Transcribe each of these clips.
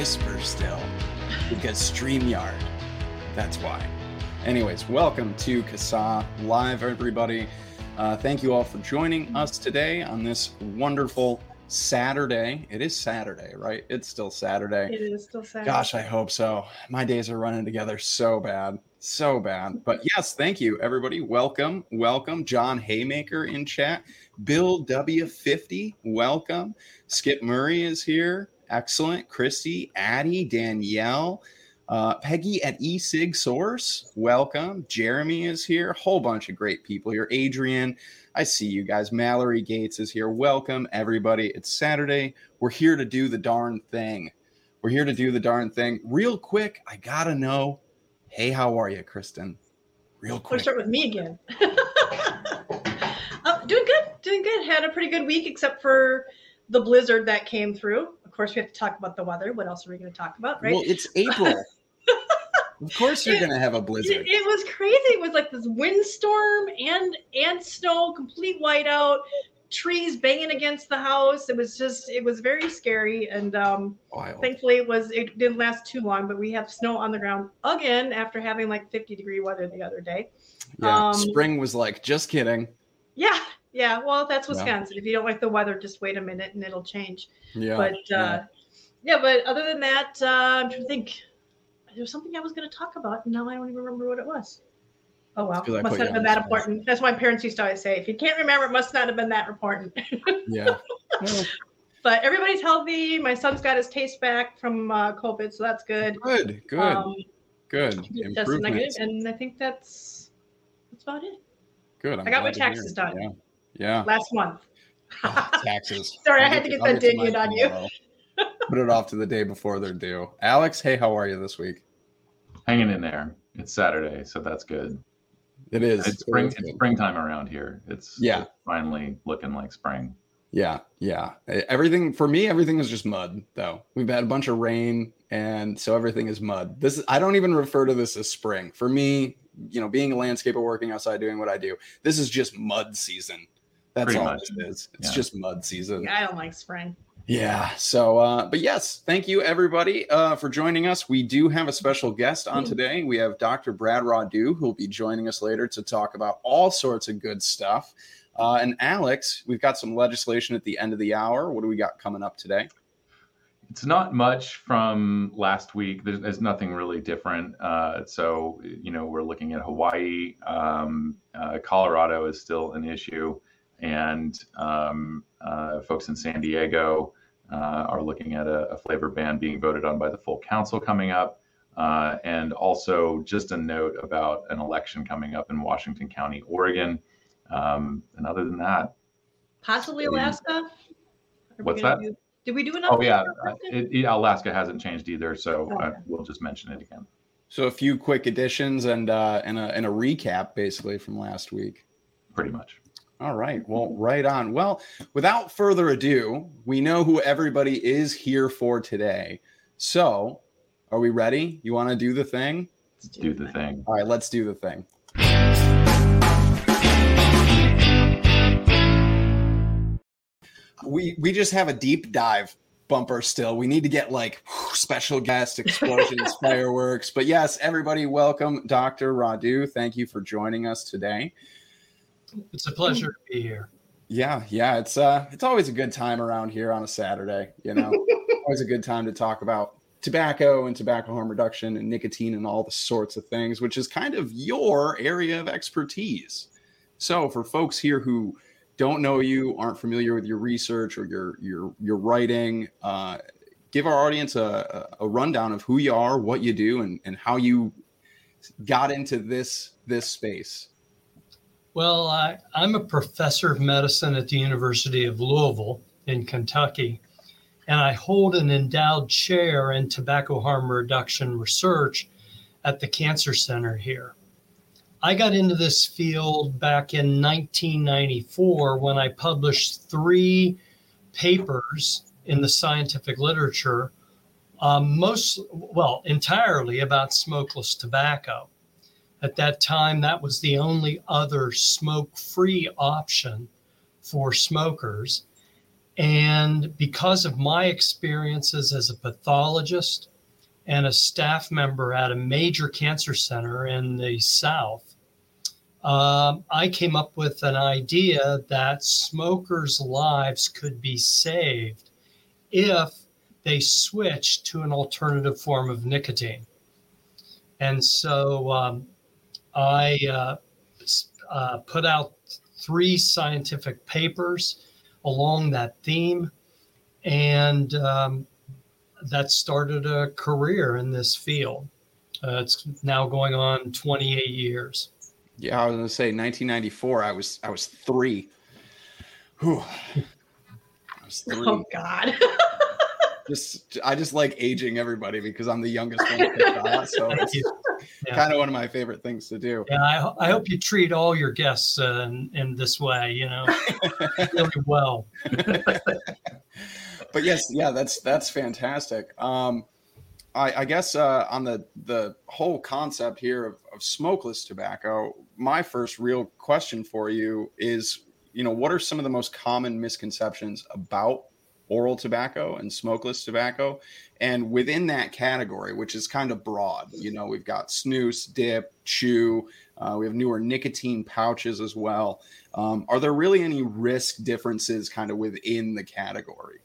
whisper still because StreamYard. That's why. Anyways, welcome to CASAA Live, everybody. Uh, thank you all for joining us today on this wonderful Saturday. It is Saturday, right? It's still Saturday. It is still Saturday. Gosh, I hope so. My days are running together so bad. So bad. But yes, thank you, everybody. Welcome. Welcome. John Haymaker in chat. Bill W50, welcome. Skip Murray is here. Excellent. Christy, Addie, Danielle, uh, Peggy at eSig Source, welcome. Jeremy is here. Whole bunch of great people here. Adrian, I see you guys. Mallory Gates is here. Welcome, everybody. It's Saturday. We're here to do the darn thing. We're here to do the darn thing. Real quick, I gotta know. Hey, how are you, Kristen? Real We'll quick. start with me again. uh, doing good, doing good. Had a pretty good week, except for the blizzard that came through. Course, we have to talk about the weather. What else are we going to talk about, right? Well, it's April. of course, you're gonna have a it, blizzard. it was crazy. It was like this windstorm and and snow, complete whiteout, trees banging against the house. It was just, it was very scary. And um, Wild. thankfully, it was it didn't last too long. But we have snow on the ground again after having like 50 degree weather the other day. Yeah, um, spring was like, just kidding. Yeah, yeah. Well, that's Yeah. Wisconsin. If you don't like the weather, just wait a minute and it'll change. Yeah, but yeah. uh, yeah, but other than that, uh, I'm trying to think. There was something I was going to talk about, and now I don't even remember what it was. Oh well, feel like I must not have been that important. That's what my parents used to always say. If you can't remember, it must not have been that important. yeah. Well, but everybody's healthy. My son's got his taste back from uh, COVID, so that's good. good, good, Um, good. tested negative, and I think that's that's about it. Good. I'm I got my glad to hear taxes done. Yeah. Yeah. Last month. Oh, taxes. Sorry, I I'll had to get I'll that to mine digit on you. Put it off to the day before they're due. Alex, hey, how are you this week? hanging in there. It's Saturday, so that's good. It is. It's spring. It is It's springtime around here. It's Yeah. it's finally looking like spring. Yeah, yeah. Everything for me, everything is just mud. Though we've had a bunch of rain, and so everything is mud. This is, I don't even refer to this as spring. For me, you know, being a landscaper, working outside, doing what I do, this is just mud season. That's Pretty all much. it is. It's Yeah. just mud season. Yeah, I don't like spring. Yeah. So, uh, but yes, thank you everybody uh, for joining us. We do have a special guest on today. We have Dr. Brad Rodu, who'll be joining us later to talk about all sorts of good stuff. Uh, and Alex, we've got some legislation at the end of the hour. What do we got coming up today? It's not much from last week. There's, there's nothing really different. Uh, so you know, we're looking at Hawaii. Um, uh, Colorado is still an issue, and um, uh, folks in San Diego uh, are looking at a, a flavor ban being voted on by the full council coming up. Uh, and also, just a note about an election coming up in Washington County, Oregon. Um, and other than that, Possibly Alaska. Are What's that? do- did we do an oh yeah, for uh, Alaska? it, Alaska hasn't changed either, so uh, Okay. we'll just mention it again. So, a few quick additions and uh, and, a, and a recap basically from last week. Pretty much. All right. Well, right on. Well, without further ado, we know who everybody is here for today. So, are we ready? You want to do the thing? Let's Do the thing. All right, let's do the thing. We we just have a deep dive bumper still. We need to get like special guest explosions, fireworks. But yes, everybody, welcome Dr. Rodu. Thank you for joining us today. It's a pleasure to be here. Yeah, yeah, it's uh it's always a good time around here on a Saturday, you know. always a good time to talk about tobacco and tobacco harm reduction and nicotine and all the sorts of things, which is kind of your area of expertise. So, for folks here who don't know you, aren't familiar with your research or your your your writing, uh, give our audience a, a rundown of who you are, what you do, and and how you got into this this space. Well, I, I'm a professor of medicine at the University of Louisville in Kentucky, and I hold an endowed chair in tobacco harm reduction research at the Cancer Center here. I got into this field back in 1994 when I published three papers in the scientific literature, um, most, well, entirely about smokeless tobacco. At that time, that was the only other smoke free option for smokers. And because of my experiences as a pathologist and a staff member at a major cancer center in the South, um, I came up with an idea that smokers' lives could be saved if they switched to an alternative form of nicotine. And so um, I uh, uh, put out three scientific papers along that theme. And um, that started a career in this field. Uh, it's now going on 28 years. Yeah, I was going to say 1994. I was I was three. Whew. I was three. Oh God. just I just like aging everybody because I'm the youngest one. so it's yeah. kind of one of my favorite things to do. Yeah, I, I hope you treat all your guests uh, in, in this way. You know, really well. but yes, yeah, that's that's fantastic. Um, I, I guess uh, on the the whole concept here of, of smokeless tobacco, my first real question for you is, you know, what are some of the most common misconceptions about oral tobacco and smokeless tobacco. And within that category, which is kind of broad, you know, we've got snus, dip, chew, uh, we have newer nicotine pouches as well. Um, are there really any risk differences kind of within the category?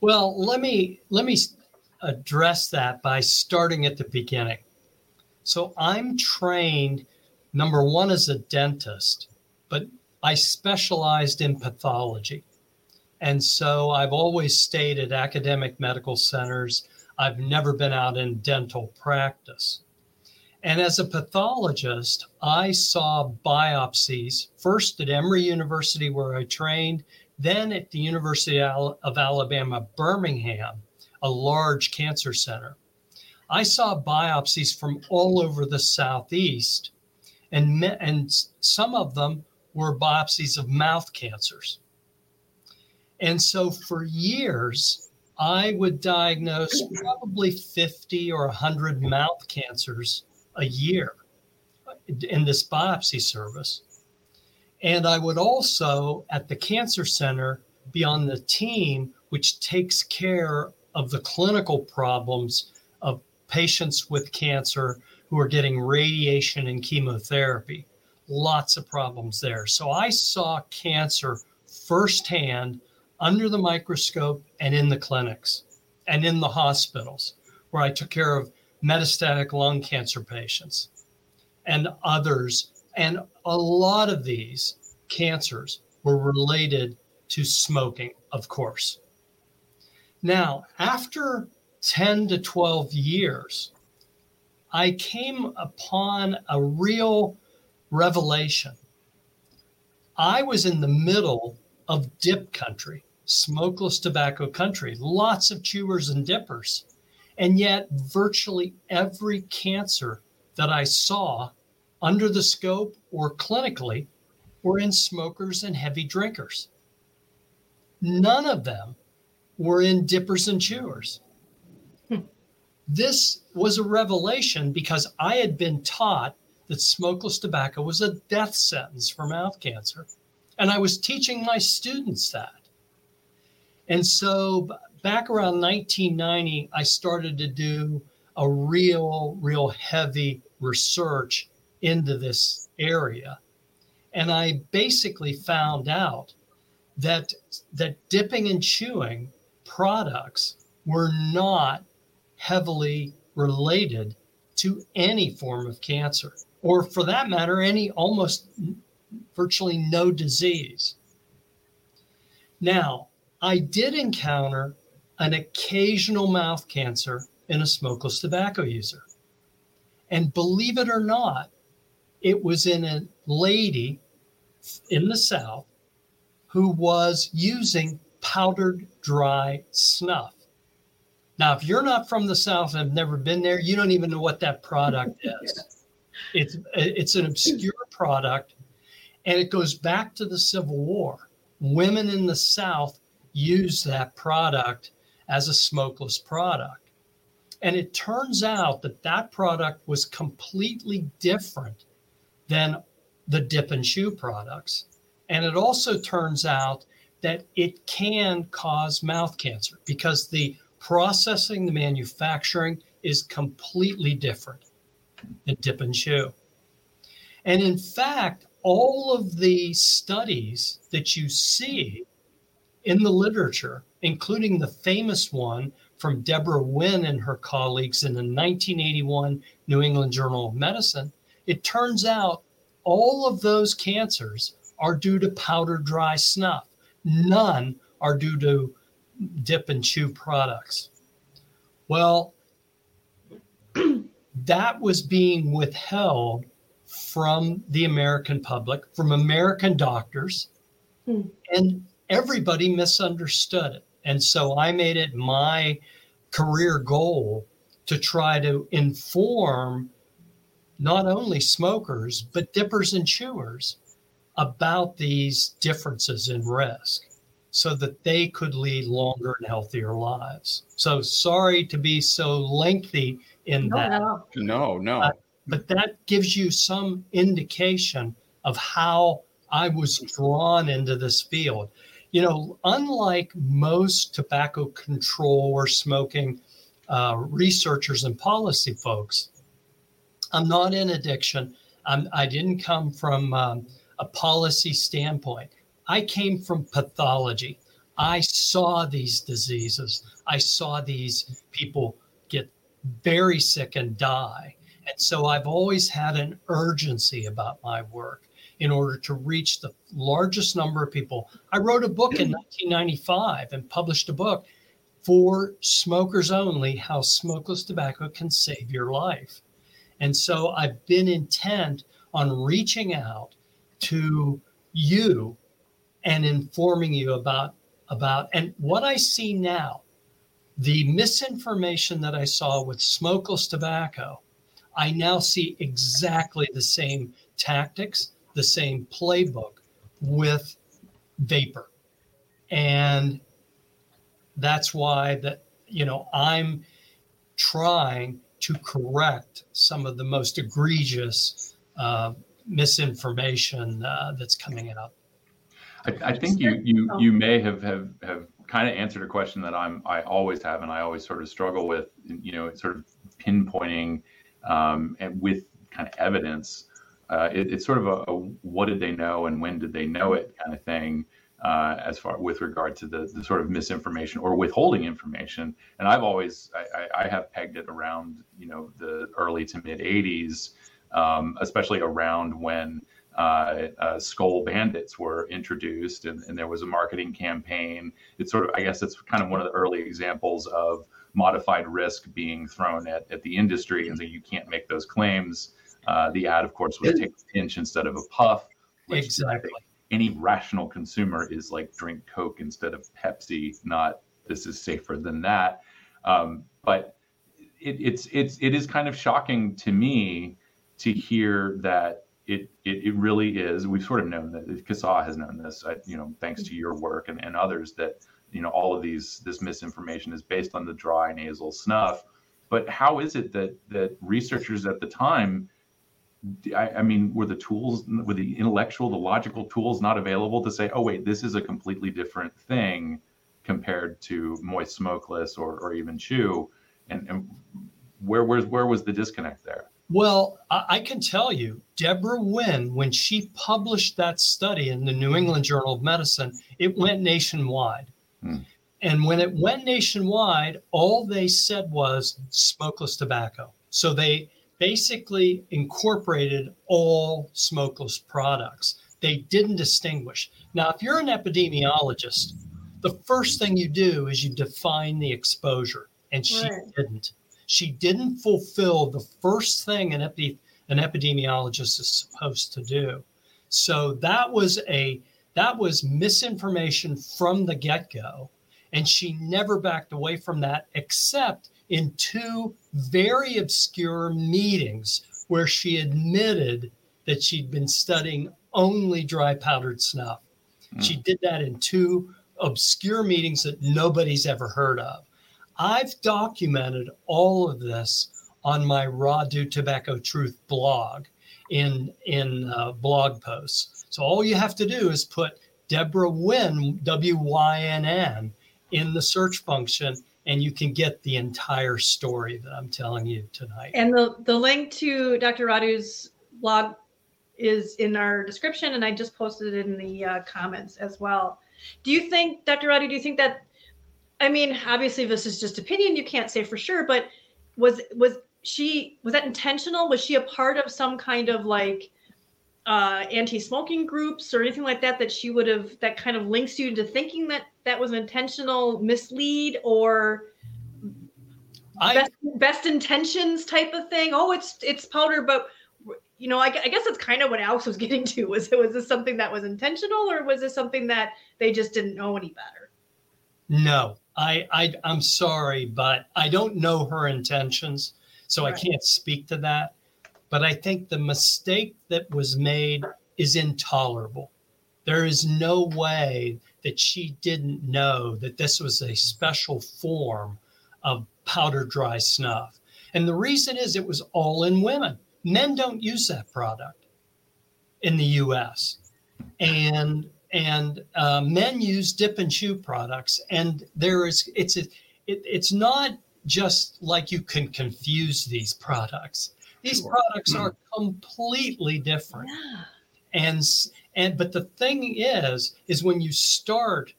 Well, let me let me address that by starting at the beginning. So I'm trained number one as a dentist, but I specialized in pathology. And so I've always stayed at academic medical centers. I've never been out in dental practice. And as a pathologist, I saw biopsies first at Emory University, where I trained, then at the University of Alabama, Birmingham, a large cancer center. I saw biopsies from all over the Southeast, and, and some of them were biopsies of mouth cancers. And so for years, I would diagnose probably 50 or 100 mouth cancers a year in this biopsy service. And I would also, at the cancer center, be on the team which takes care of the clinical problems of patients with cancer who are getting radiation and chemotherapy. Lots of problems there. So I saw cancer firsthand under the microscope and in the clinics and in the hospitals where I took care of metastatic lung cancer patients and others. And a lot of these cancers were related to smoking, of course. Now, after 10 to 12 years, I came upon a real revelation. I was in the middle of dip country smokeless tobacco country, lots of chewers and dippers. And yet, virtually every cancer that I saw under the scope or clinically were in smokers and heavy drinkers. None of them were in dippers and chewers. Hmm. This was a revelation because I had been taught that smokeless tobacco was a death sentence for mouth cancer. And I was teaching my students that. And so back around 1990, I started to do a real, real heavy research into this area. And I basically found out that that dipping and chewing products were not heavily related to any form of cancer, or for that matter, any almost virtually no disease. Now, I did encounter an occasional mouth cancer in a smokeless tobacco user. And believe it or not, it was in a lady in the South who was using powdered dry snuff. Now, if you're not from the South and have never been there, you don't even know what that product is. It's, it's an obscure product and it goes back to the Civil War. Women in the South use that product as a smokeless product. And it turns out that that product was completely different than the dip and chew products. And it also turns out that it can cause mouth cancer because the processing, the manufacturing is completely different than dip and chew. And in fact, all of the studies that you see in the literature, including the famous one from Deborah Wynn and her colleagues in the 1981 New England Journal of Medicine, it turns out all of those cancers are due to powder dry snuff. None are due to dip and chew products. Well, that was being withheld from the American public, from American doctors, hmm. and everybody misunderstood it. And so I made it my career goal to try to inform not only smokers, but dippers and chewers about these differences in risk so that they could lead longer and healthier lives. So sorry to be so lengthy in no, that. No, no. no. Uh, but that gives you some indication of how I was drawn into this field. You know, unlike most tobacco control or smoking uh, researchers and policy folks, I'm not in addiction. I'm, I did not come from um, a policy standpoint. I came from pathology. I saw these diseases. I saw these people get very sick and die. And so I've always had an urgency about my work in order to reach the largest number of people. I wrote a book in hmm. 1995 and published a book for smokers only how smokeless tobacco can save your life. And so I've been intent on reaching out to you and informing you about about and what I see now the misinformation that I saw with smokeless tobacco I now see exactly the same tactics the same playbook with vapor and that's why that you know I'm trying to correct some of the most egregious uh, misinformation uh, that's coming out. I, I, think you you you may have have have kind of answered a question that I'm I always have and I always sort of struggle with you know sort of pinpointing um, and with kind of evidence. Uh, it, it's sort of a, a, what did they know and when did they know it kind of thing uh, as far with regard to the, the sort of misinformation or withholding information. And I've always I, I have pegged it around you know the early to mid 80s um, especially around when uh, uh, Skoal bandits were introduced and, and, there was a marketing campaign. It's sort of, I guess, it's kind of one of the early examples of modified risk being thrown at, at the industry, and so you can't make those claims. Uh, the ad, of course, would take a pinch instead of a puff. exactly. Any rational consumer is like drink Coke instead of Pepsi, not this is safer than that. Um, but it, it's it's it is kind of shocking to me to hear that it, it, it really is. We've sort of known that CASAA has known this, you know, thanks to your work and, and others that, you know, all of these, this misinformation is based on the dry nasal snuff. But how is it that, that researchers at the time, I, I mean, were the tools, were the intellectual, the logical tools not available to say, oh, wait, this is a completely different thing compared to moist smokeless or, or even chew? And, and where, where, where was the disconnect there? Well, I can tell you, Deborah Wynn, when she published that study in the New England Journal of Medicine, it went nationwide. Hmm. And when it went nationwide, all they said was smokeless tobacco. So they basically incorporated all smokeless products. They didn't distinguish. Now, if you're an epidemiologist, the first thing you do is you define the exposure, and she right. didn't. She didn't fulfill the first thing an, epi- an epidemiologist is supposed to do. So that was a that was misinformation from the get-go and she never backed away from that except in two very obscure meetings where she admitted that she'd been studying only dry powdered snuff. Mm. She did that in two obscure meetings that nobody's ever heard of. I've documented all of this on my Rodu Tobacco Truth blog in in uh, blog posts. So all you have to do is put Deborah Wynn, W Y N N, in the search function, and you can get the entire story that I'm telling you tonight. And the, the link to Dr. Rodu's blog is in our description, and I just posted it in the uh, comments as well. Do you think, Dr. Rodu, do you think that? I mean, obviously, this is just opinion. You can't say for sure, but was was she was that intentional? Was she a part of some kind of like uh, anti-smoking groups or anything like that that she would have that kind of links you into thinking that that was an intentional mislead or I, best, best intentions type of thing? Oh, it's it's powder, but you know, I, I guess that's kind of what Alex was getting to. Was it was this something that was intentional, or was this something that they just didn't know any better? No, I, I I'm sorry, but I don't know her intentions, so Right. I can't speak to that. But I think the mistake that was made is intolerable. There is no way that she didn't know that this was a special form of powder dry snuff. And the reason is it was all in women. Men don't use that product in the US. And and uh, men use dip and chew products and there is it's a, it, it's not just like you can confuse these products these Sure. products are completely different Yeah. and and but the thing is is when you start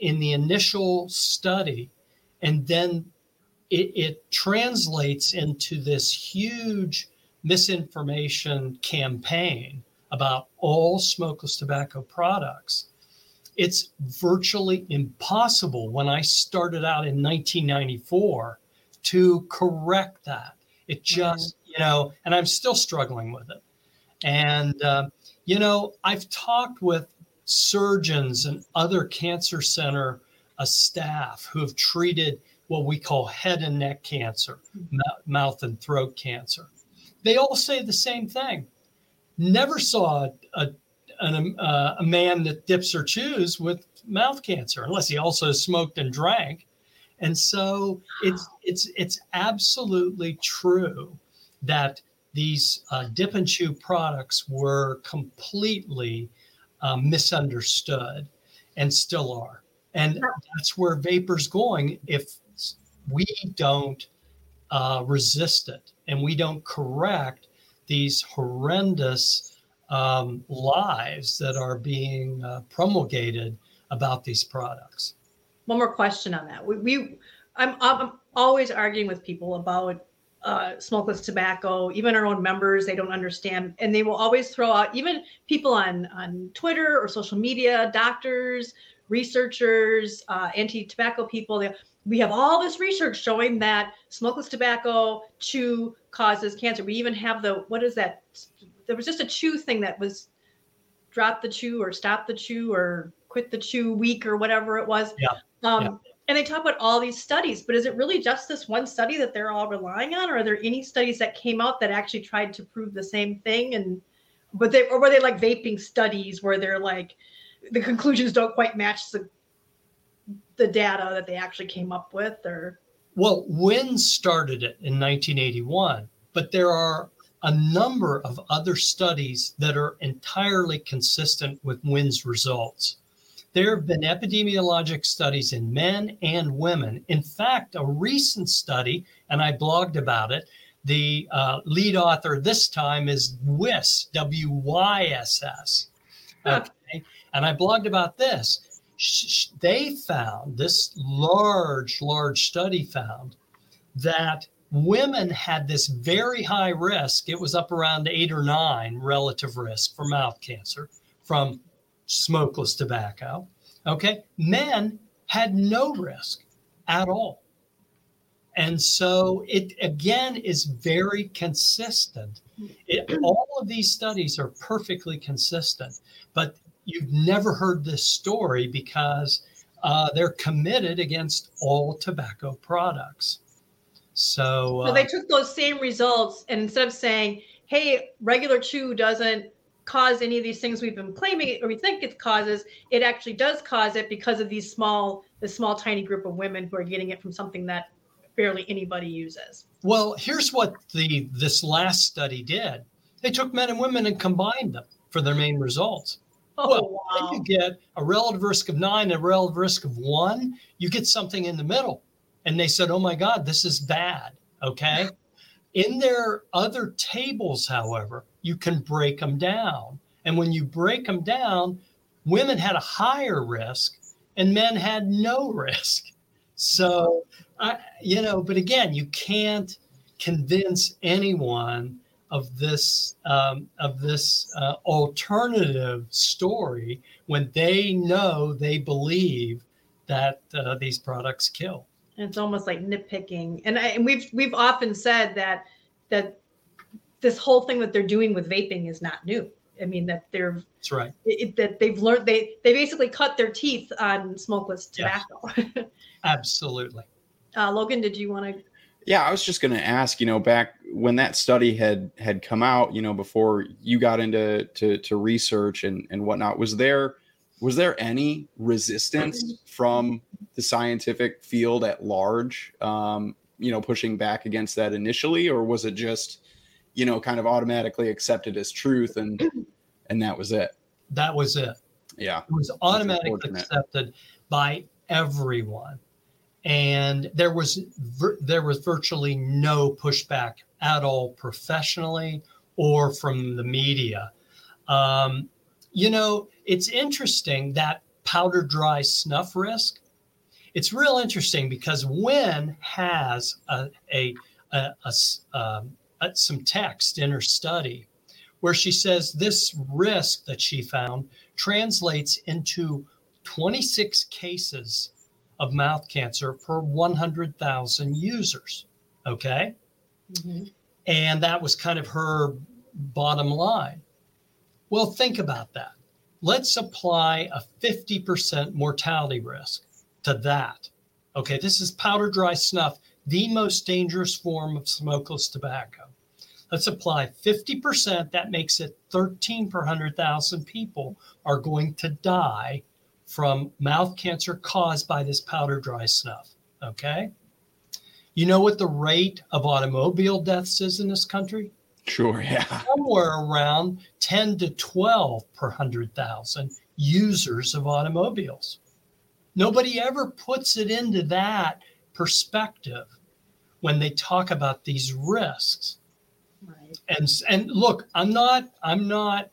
in the initial study and then it, it translates into this huge misinformation campaign about all smokeless tobacco products it's virtually impossible when i started out in 1994 to correct that. It just you know and i'm still struggling with it. And uh, you know, I've talked with surgeons and other cancer center uh, staff who have treated what we call head and neck cancer, mou- mouth and throat cancer. They all say the same thing. Never saw a, an, uh, a man that dips or chews with mouth cancer, unless he also smoked and drank. And so it's it's it's absolutely true that these uh, dip and chew products were completely uh, misunderstood and still are. And that's where vapor's going if we don't uh, resist it and we don't correct these horrendous um, lies that are being uh, promulgated about these products. One more question on that. We, we I'm, I'm always arguing with people about uh, smokeless tobacco. Even our own members, they don't understand, and they will always throw out even people on on Twitter or social media, doctors, researchers, uh, anti-tobacco people. They, we have all this research showing that smokeless tobacco chew causes cancer. We even have the what is that? There was just a chew thing that was drop the chew or stop the chew or quit the chew week or whatever it was. Yeah. Um, Yeah. And they talk about all these studies, but is it really just this one study that they're all relying on, or are there any studies that came out that actually tried to prove the same thing? And but they or were they like vaping studies where they're like the conclusions don't quite match the the data that they actually came up with, or Well, Wynn started it in 1981, but there are a number of other studies that are entirely consistent with Wynn's results. There have been epidemiologic studies in men and women. In fact, a recent study, and I blogged about it, the uh, lead author this time is Wyss, W Y S S. Okay. And I blogged about this. Sh- They found this large, large study found that women had this very high risk. It was up around eight or nine relative risk for mouth cancer from smokeless tobacco. Okay. Men had no risk at all. And so it again is very consistent. It, all of these studies are perfectly consistent, but you've never heard this story because uh, they're committed against all tobacco products. So, So uh, they took those same results and instead of saying, hey, regular chew doesn't cause any of these things we've been claiming or we think it causes, it actually does cause it because of these small, the small tiny group of women who are getting it from something that barely anybody uses. Well, here's what the this last study did. They took men and women and combined them for their main results. Oh, Well, wow. You get a relative risk of nine and a relative risk of one. You get something in the middle. And they said, oh my God, this is bad. Okay. In their other tables, however, you can break them down. And when you break them down, women had a higher risk and men had no risk. So, I, you know, but again, you can't convince anyone of this um, of this uh, alternative story when they know they believe that uh, these products kill. It's almost like nitpicking. And, I, and we've we've often said that that this whole thing that they're doing with vaping is not new. I mean that they're That's right. it, that they've learned they they basically cut their teeth on smokeless Yes. tobacco. Absolutely. uh, Logan, did you want to? Yeah, I was just going to ask, you know, back when that study had had come out, you know, before you got into to, to research and and whatnot, was there was there any resistance from the scientific field at large, um, you know, pushing back against that initially, or was it just, you know, kind of automatically accepted as truth and and that was it? That was it. Yeah, It was automatically accepted by everyone, and there was there was virtually no pushback at all, professionally or from the media. Um, you know, it's interesting that powder dry snuff risk. It's real interesting because when has a um, a- Uh, some text in her study where she says this risk that she found translates into 26 cases of mouth cancer per 100,000 users. Okay. Mm-hmm. And that was kind of her bottom line. Well, think about that. Let's apply a 50% mortality risk to that. Okay. This is powder dry snuff, the most dangerous form of smokeless tobacco. Let's apply 50%. That makes it 13 per 100,000 people are going to die from mouth cancer caused by this powder dry snuff. Okay. You know what the rate of automobile deaths is in this country? sure, yeah, Somewhere around 10 to 12 per 100,000 users of automobiles. Nobody ever puts it into that perspective when they talk about these risks. And and look i'm not i'm not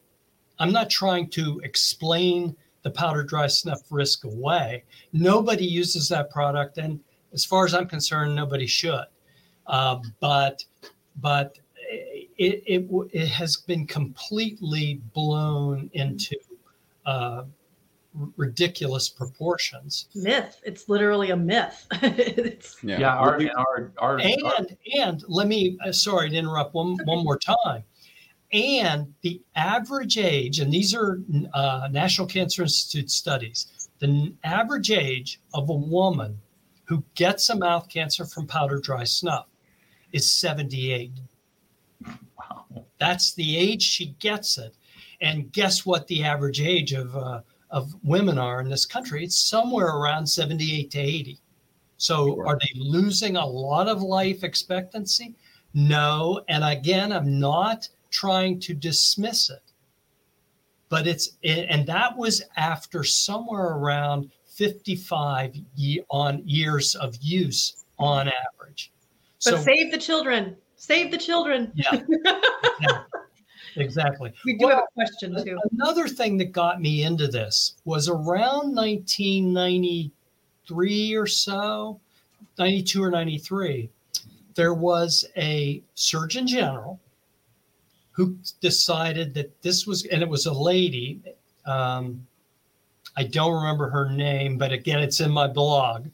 i'm not trying to explain the powder dry snuff risk away. Nobody uses that product and as far as i'm concerned nobody should. Uh, but but it, it it has been completely blown into uh, ridiculous proportions Myth. It's literally a myth. it's, yeah. Yeah, our, We- our, our, our and and let me uh, sorry to interrupt one one more time and the average age and these are uh, national cancer institute studies the n- average age of a woman who gets a mouth cancer from powder dry snuff is 78 wow. that's the age she gets it and guess what the average age of uh, of women are in this country it's somewhere around 78 to 80 so Sure. are they losing a lot of life expectancy no and again i'm not trying to dismiss it but it's and that was after somewhere around 55 ye- on years of use on average but save the children. Save the children. yeah exactly We do Well, have a question too. Another thing that got me into this was around 1993 or so, 92 or 93. There was a surgeon general who decided that this was, and it was a lady. Um, I don't remember her name, but again, it's in my blog.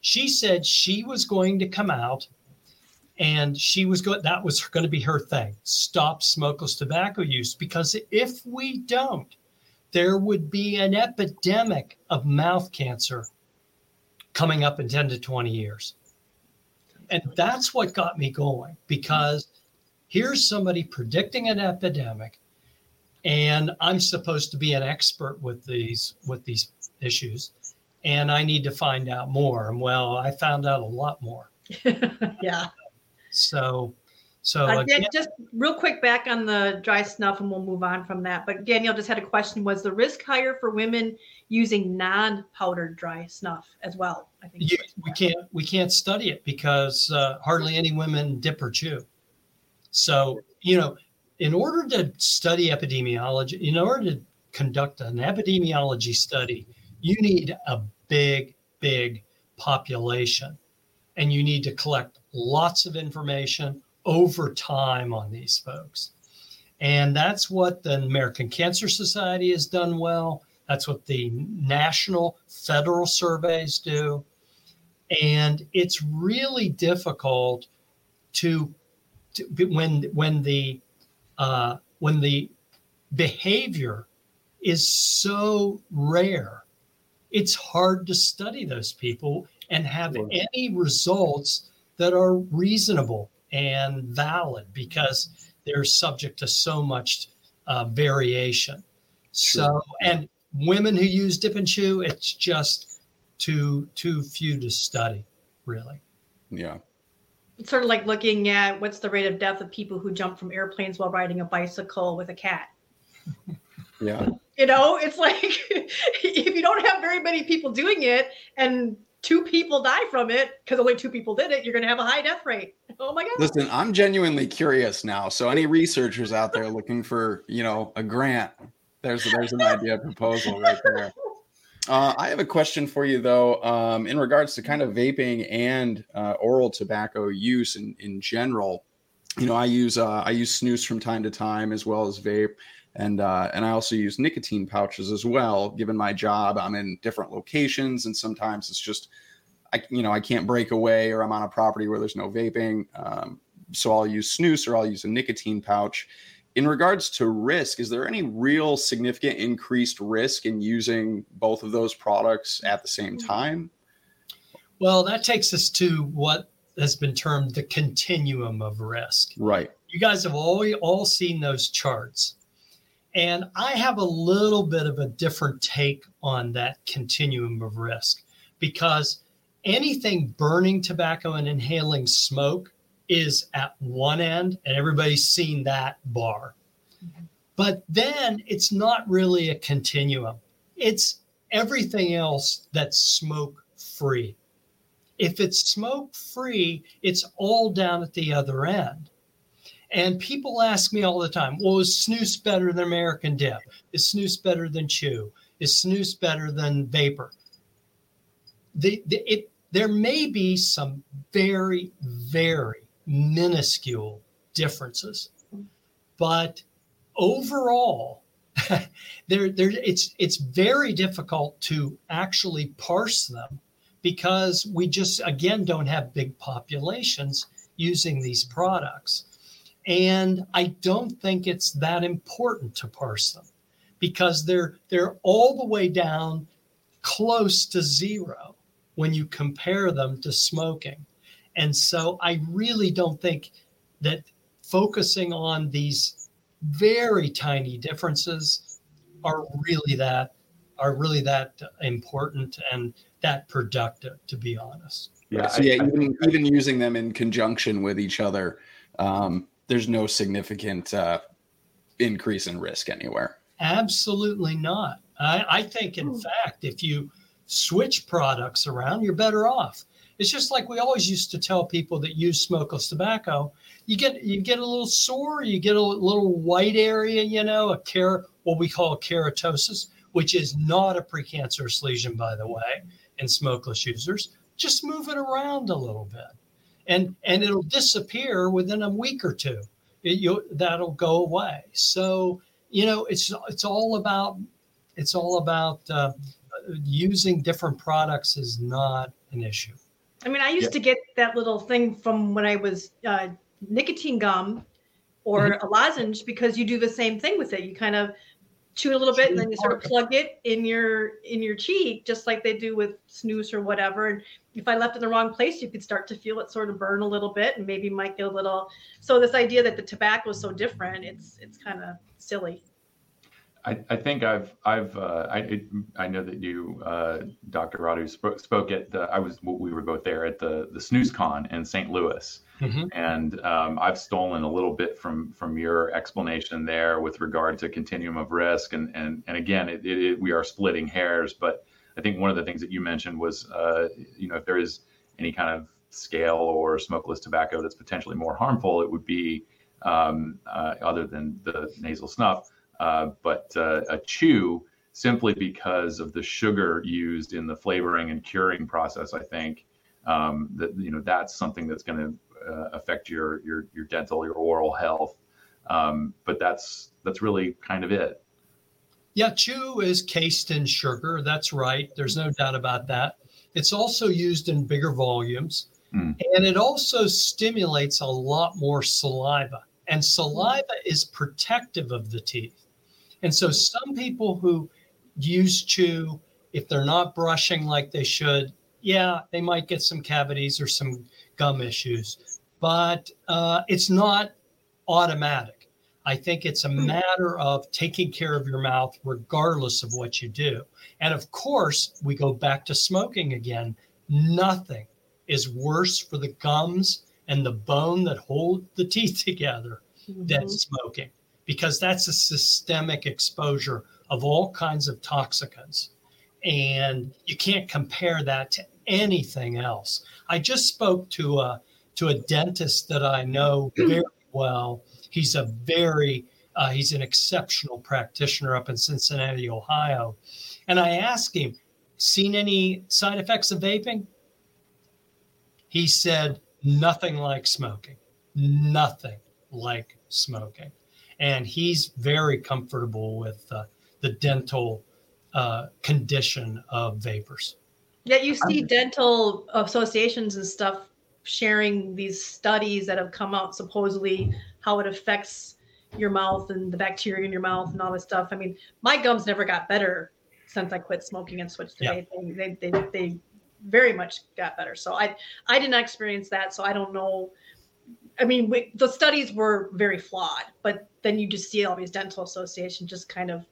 She said she was going to come out and she was going that was going to be her thing stop smokeless tobacco use because if we don't there would be an epidemic of mouth cancer coming up in 10 to 20 years. And that's what got me going because here's somebody predicting an epidemic and i'm supposed to be an expert with these with these issues and i need to find out more. And well i found out a lot more. Yeah. So So Uh, again, just real quick back on the dry snuff, and we'll move on from that. But Danielle just had a question: Was the risk higher for women using non-powdered dry snuff as well? I think you, we can't we can't study it because uh, hardly any women dip or chew. So you know, in order to study epidemiology, in order to conduct an epidemiology study, you need a big, big population, and you need to collect lots of information over time on these folks. And that's what the American Cancer Society has done well. That's what the national federal surveys do. And it's really difficult to, to when when the uh, when the behavior is so rare, it's hard to study those people and have any results that are reasonable and valid because they're subject to so much uh, variation. So, and women who use dip and chew, it's just too too few to study, really. Yeah. It's sort of like looking at what's the rate of death of people who jump from airplanes while riding a bicycle with a cat. Yeah. You know, it's like if you don't have very many people doing it and two people die from it because only two people did it, you're going to have a high death rate. Oh my God. Listen, I'm genuinely curious now. So any researchers out there looking for, you know, a grant, there's there's an idea proposal right there. Uh, I have a question for you though, um, in regards to kind of vaping and uh, oral tobacco use in, in general. You know, I use uh, I use snus from time to time as well as vape, and uh, and I also use nicotine pouches as well. Given my job, I'm in different locations, and sometimes it's just I you know I can't break away, or I'm on a property where there's no vaping, um, so I'll use snus or I'll use a nicotine pouch in regards to risk, is there any real significant increased risk in using both of those products at the same time? Well, that takes us to what has been termed the continuum of risk. Right. You guys have all, all seen those charts. And I have a little bit of a different take on that continuum of risk because anything burning tobacco and inhaling smoke is at one end, and everybody's seen that bar. Mm-hmm. But then it's not really a continuum, it's everything else that's smoke free. If it's smoke free, it's all down at the other end. And people ask me all the time, well, is snus better than American dip? Is snus better than chew? Is snus better than vapor? The, the, it, there may be some very, very minuscule differences, but overall, there, there, it's, it's very difficult to actually parse them because we just, again, don't have big populations using these products. And I don't think it's that important to parse them because they're they're all the way down close to zero when you compare them to smoking. And so I really don't think that focusing on these very tiny differences are really that are really that important and that productive to be honest. Yeah. So yeah, I even think- even using them in conjunction with each other, um, there's no significant uh, increase in risk anywhere. Absolutely not. I, I think, in Hmm. fact, if you switch products around, you're better off. It's just like we always used to tell people that use smokeless tobacco. You get you get a little sore, you get a little white area, you know, a ker- what we call keratosis, which is not a precancerous lesion, by the way, in smokeless users. Just move it around a little bit, and and it'll disappear within a week or two. It, you that'll go away. So you know, it's it's all about it's all about uh, using different products is not an issue. I mean, I used Yeah. to get that little thing from when I was uh, nicotine gum or a lozenge because you do the same thing with it. You kind of chew it a little bit and then you sort of plug it in your in your cheek, just like they do with snus or whatever. And if I left it in the wrong place, you could start to feel it sort of burn a little bit and maybe might get a little. So this idea that the tobacco is so different, it's it's kind of silly. I, I think I've I've uh, I I know that you uh, Dr. Rodu spoke, spoke at the I was we were both there at the the SnoozCon in St. Louis, mm-hmm. and um, I've stolen a little bit from from your explanation there with regard to continuum of risk, and and and again it, it, it, we are splitting hairs, but I think one of the things that you mentioned was uh, you know if there is any kind of scale or smokeless tobacco that's potentially more harmful, it would be um, uh, other than the nasal snuff but uh, a chew simply because of the sugar used in the flavoring and curing process. I think um, that you know that's something that's going to uh, affect your your your dental, your oral health. Um, but that's that's really kind of it. Yeah, chew is cased in sugar. That's right. There's no doubt about that. It's also used in bigger volumes, mm. and it also stimulates a lot more saliva. And saliva is protective of the teeth. And so some people who use chew, if they're not brushing like they should, yeah, they might get some cavities or some gum issues, but uh, it's not automatic. I think it's a matter of taking care of your mouth regardless of what you do. And of course, we go back to smoking again. Nothing is worse for the gums and the bone that hold the teeth together mm-hmm. than smoking because that's a systemic exposure of all kinds of toxicants. And you can't compare that to anything else. I just spoke to a to a dentist that I know very well. He's a very uh, he's an exceptional practitioner up in Cincinnati, Ohio. And I asked him, seen any side effects of vaping? He said, nothing like smoking. Nothing like smoking and he's very comfortable with uh, the dental uh, condition of vapors. Yeah, you see dental associations and stuff sharing these studies that have come out supposedly how it affects your mouth and the bacteria in your mouth and all this stuff. I mean, my gums never got better since I quit smoking and switched to yeah. vaping. They, they, they very much got better. So I I did not experience that. So I don't know I mean, we, the studies were very flawed, but then you just see all these dental associations just kind of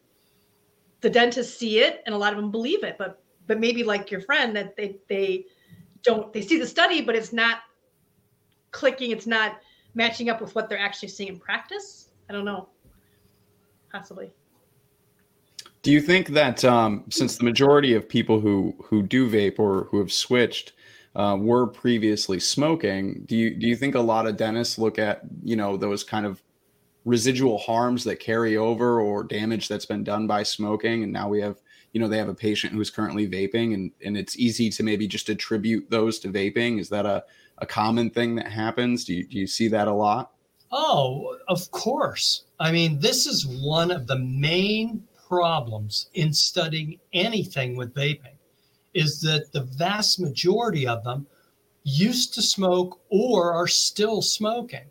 the dentists see it and a lot of them believe it, but but maybe like your friend that they they don't they see the study, but it's not clicking, it's not matching up with what they're actually seeing in practice. I don't know, possibly. Do you think that um, since the majority of people who who do vape or who have switched uh, were previously smoking, do you do you think a lot of dentists look at you know those kind of residual harms that carry over or damage that's been done by smoking, and now we have you know they have a patient who's currently vaping, and and it's easy to maybe just attribute those to vaping. Is that a a common thing that happens? Do you do you see that a lot? Oh, of course. I mean, this is one of the main problems in studying anything with vaping is that the vast majority of them used to smoke or are still smoking.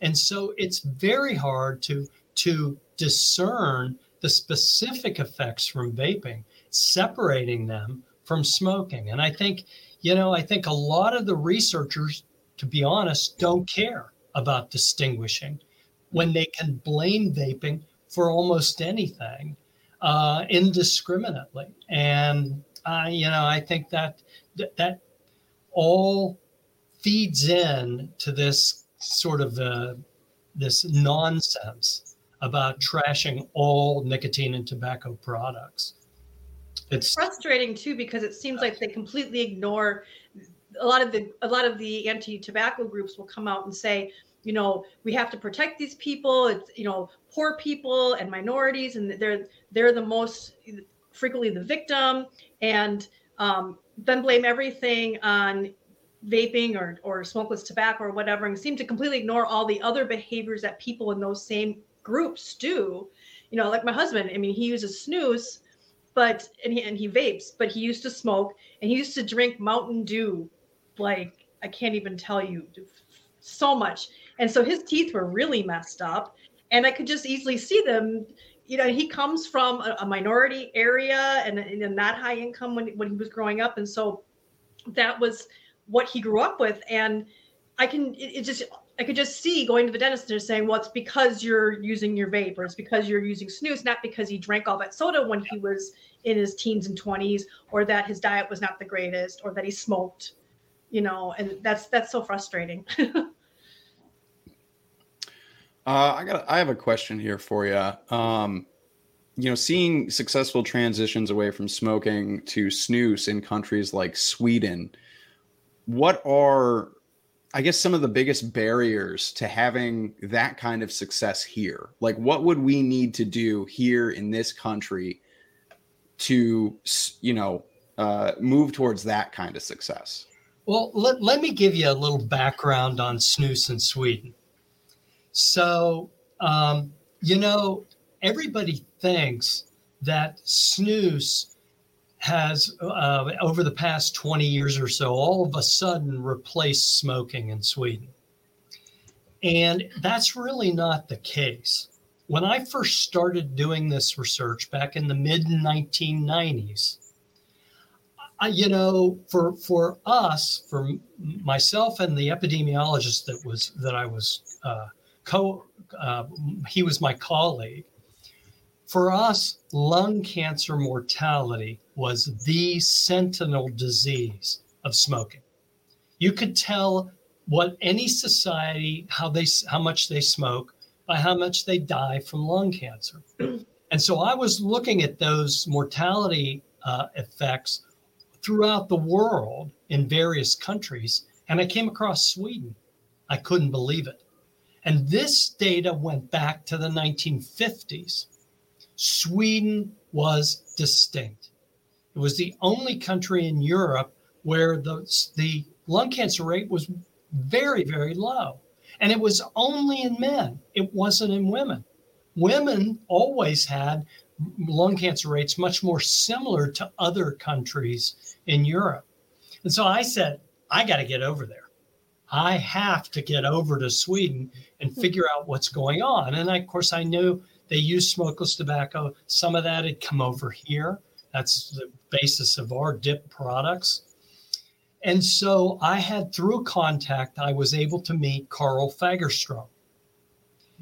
And so it's very hard to, to discern the specific effects from vaping, separating them from smoking. And I think, you know, I think a lot of the researchers, to be honest, don't care about distinguishing when they can blame vaping for almost anything uh, indiscriminately. And uh, you know, I think that that all feeds in to this sort of uh, this nonsense about trashing all nicotine and tobacco products. It's, it's frustrating too because it seems like they completely ignore a lot of the a lot of the anti-tobacco groups will come out and say, you know, we have to protect these people. It's you know, poor people and minorities, and they're they're the most frequently the victim, and um, then blame everything on vaping or, or smokeless tobacco or whatever, and seem to completely ignore all the other behaviors that people in those same groups do. You know, like my husband, I mean, he uses snus, but and he and he vapes, but he used to smoke and he used to drink Mountain Dew, like I can't even tell you so much. And so his teeth were really messed up. And I could just easily see them you know, he comes from a, a minority area and, and not high income when, when he was growing up. And so that was what he grew up with. And I can it, it, just I could just see going to the dentist and just saying, well, it's because you're using your vape or it's because you're using snus, not because he drank all that soda when he was in his teens and 20s, or that his diet was not the greatest, or that he smoked, you know, and that's that's so frustrating. uh, I got I have a question here for you. Um, you know, seeing successful transitions away from smoking to snus in countries like Sweden, what are I guess some of the biggest barriers to having that kind of success here? Like, what would we need to do here in this country to, you know, uh, move towards that kind of success? Well, let, let me give you a little background on snus in Sweden. So, um, you know, everybody thinks that snus has, uh, over the past 20 years or so, all of a sudden replaced smoking in Sweden. And that's really not the case. When I first started doing this research back in the mid 1990s, I, you know, for for us, for myself and the epidemiologist that was that I was uh, co, uh, he was my colleague. For us, lung cancer mortality was the sentinel disease of smoking. You could tell what any society how they how much they smoke by how much they die from lung cancer. And so I was looking at those mortality uh, effects throughout the world in various countries, and I came across Sweden. I couldn't believe it. And this data went back to the 1950s. Sweden was distinct. It was the only country in Europe where the, the lung cancer rate was very, very low. And it was only in men, it wasn't in women. Women always had lung cancer rates much more similar to other countries in Europe. And so I said, I got to get over there. I have to get over to Sweden and figure out what's going on. And I, of course, I knew they use smokeless tobacco. Some of that had come over here. That's the basis of our dip products. And so I had, through contact, I was able to meet Karl Fagerström.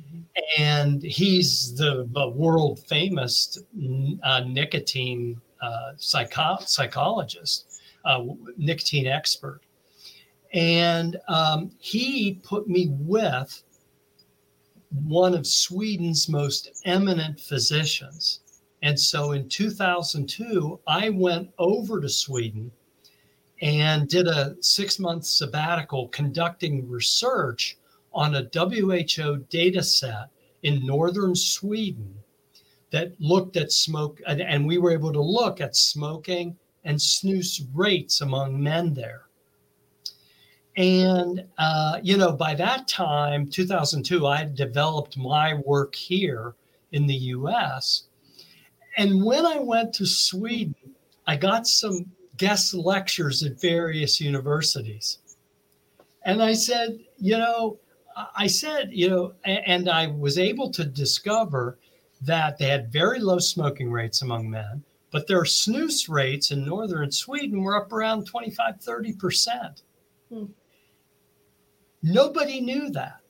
Mm-hmm. And he's the, the world famous uh, nicotine uh, psycho- psychologist, uh, nicotine expert. And um, he put me with one of Sweden's most eminent physicians. And so in 2002, I went over to Sweden and did a six month sabbatical conducting research on a WHO data set in northern Sweden that looked at smoke, and we were able to look at smoking and snus rates among men there. And, uh, you know, by that time, 2002, I had developed my work here in the US. And when I went to Sweden, I got some guest lectures at various universities. And I said, you know, I said, you know, and I was able to discover that they had very low smoking rates among men, but their snus rates in northern Sweden were up around 25, 30%. Hmm. Nobody knew that.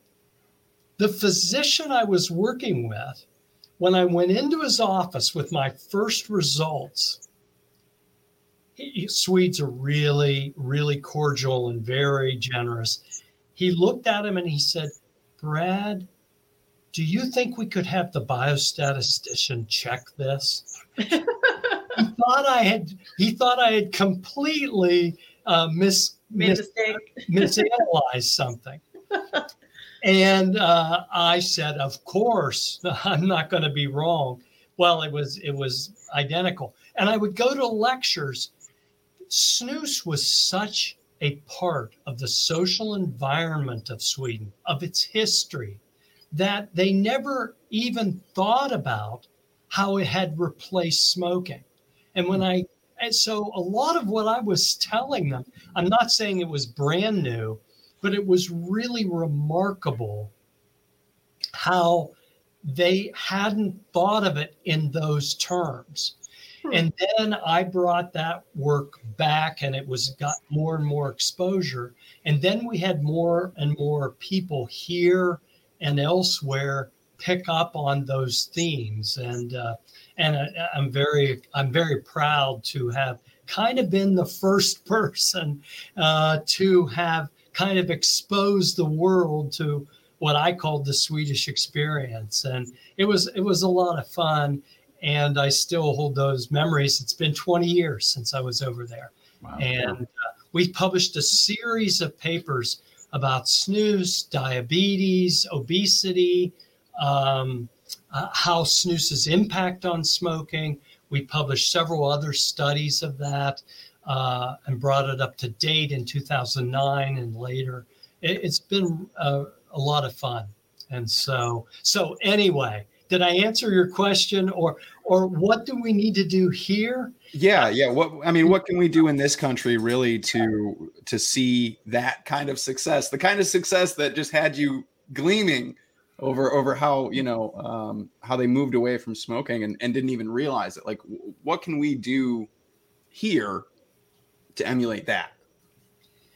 The physician I was working with, when I went into his office with my first results, he, Swedes are really, really cordial and very generous. He looked at him and he said, Brad, do you think we could have the biostatistician check this? he thought I had he thought I had completely uh, mis made mis- misanalyze something. and uh, I said, of course, I'm not going to be wrong. Well, it was it was identical. And I would go to lectures. Snus was such a part of the social environment of Sweden, of its history, that they never even thought about how it had replaced smoking. And when I and so a lot of what I was telling them, I'm not saying it was brand new, but it was really remarkable how they hadn't thought of it in those terms. And then I brought that work back and it was got more and more exposure. And then we had more and more people here and elsewhere pick up on those themes. And uh, and I, I'm very I'm very proud to have kind of been the first person uh, to have kind of exposed the world to what I called the Swedish experience, and it was it was a lot of fun, and I still hold those memories. It's been 20 years since I was over there, wow. and uh, we published a series of papers about snus, diabetes, obesity, um, uh, how snus's impact on smoking. We published several other studies of that uh, and brought it up to date in 2009 and later. It, has been a, a lot of fun. And so, so anyway, did I answer your question or or what do we need to do here? Yeah, yeah. What I mean, what can we do in this country really to to see that kind of success, the kind of success that just had you gleaming over over how you know um, how they moved away from smoking and, and didn't even realize it. Like, what can we do here to emulate that?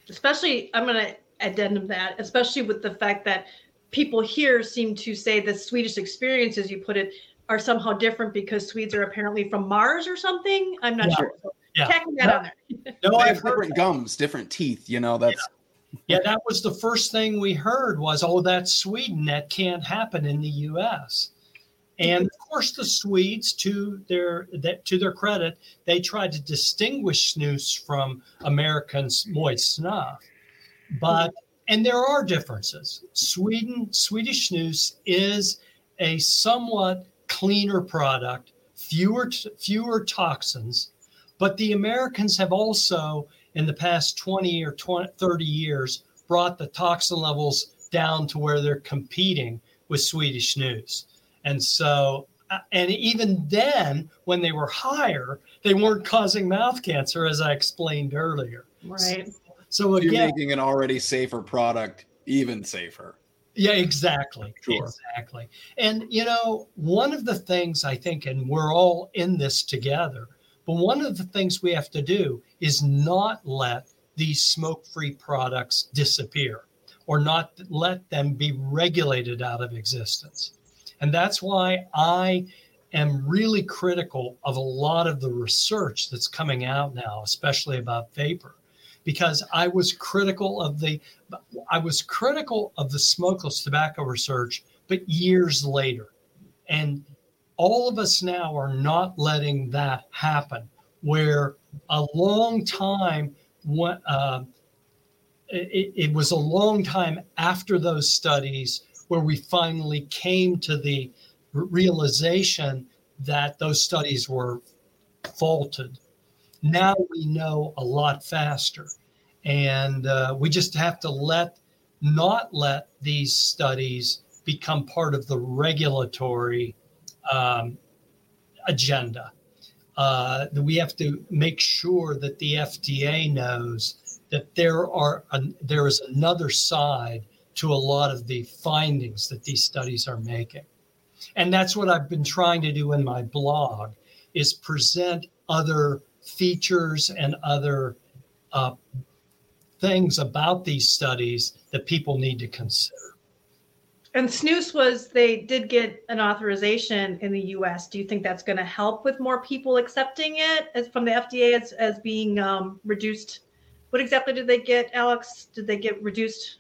Especially, I'm going to addendum that, especially with the fact that people here seem to say the Swedish experience, as you put it, are somehow different because Swedes are apparently from Mars or something. I'm not yeah. sure. So yeah. Tacking that no, on there. no, they have different gums, different teeth. You know, that's yeah yeah, that was the first thing we heard was, oh, that's Sweden. That can't happen in the U.S. And of course, the Swedes, to their that, to their credit, they tried to distinguish snus from American moist snuff. But and there are differences. Sweden Swedish snus is a somewhat cleaner product, fewer fewer toxins, but the Americans have also in the past 20 or 20, 30 years brought the toxin levels down to where they're competing with Swedish snus. And so, uh, and even then, when they were higher, they weren't causing mouth cancer, as I explained earlier. Right. So, so again, you're making an already safer product even safer. Yeah, exactly. Sure. Exactly. And, you know, one of the things I think, and we're all in this together, but one of the things we have to do is not let these smoke free products disappear or not let them be regulated out of existence. And that's why I am really critical of a lot of the research that's coming out now, especially about vapor, because I was critical of the I was critical of the smokeless tobacco research, but years later. And all of us now are not letting that happen where a long time uh, it, it, was a long time after those studies where we finally came to the realization that those studies were faulted. Now we know a lot faster. And uh, we just have to let not let these studies become part of the regulatory um, agenda. Uh, we have to make sure that the FDA knows that there are there is another side to a lot of the findings that these studies are making, and that's what I've been trying to do in my blog is present other features and other uh, things about these studies that people need to consider. And snus was they did get an authorization in the U.S. Do you think that's going to help with more people accepting it as from the FDA as, as being um, reduced? What exactly did they get, Alex? Did they get reduced?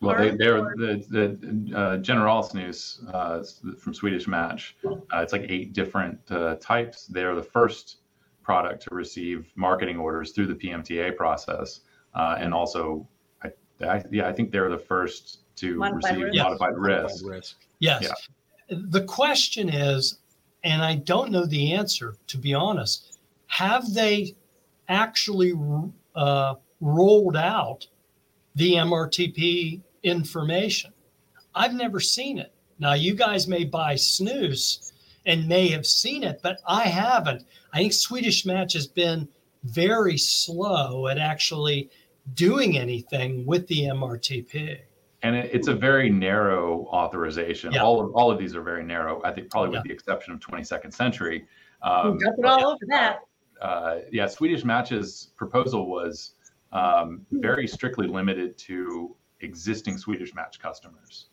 Well, they, they're the the uh, General snus uh, from Swedish Match. Uh, it's like eight different uh, types. They're the first product to receive marketing orders through the PMTA process, uh, and also, I, I, yeah, I think they're the first to modified receive risk. modified risk. risk. Yes. Yeah. The question is, and I don't know the answer to be honest, have they actually uh, rolled out the MRTP information? I've never seen it. Now, you guys may buy snus and may have seen it, but I haven't. I think Swedish Match has been very slow at actually doing anything with the MRTP and it, it's a very narrow authorization. Yeah. All of all of these are very narrow. I think probably with yeah. the exception of 22nd Century, Um, Dump it all over that. uh, yeah, Swedish Match's proposal was um, very strictly limited to existing Swedish Match customers,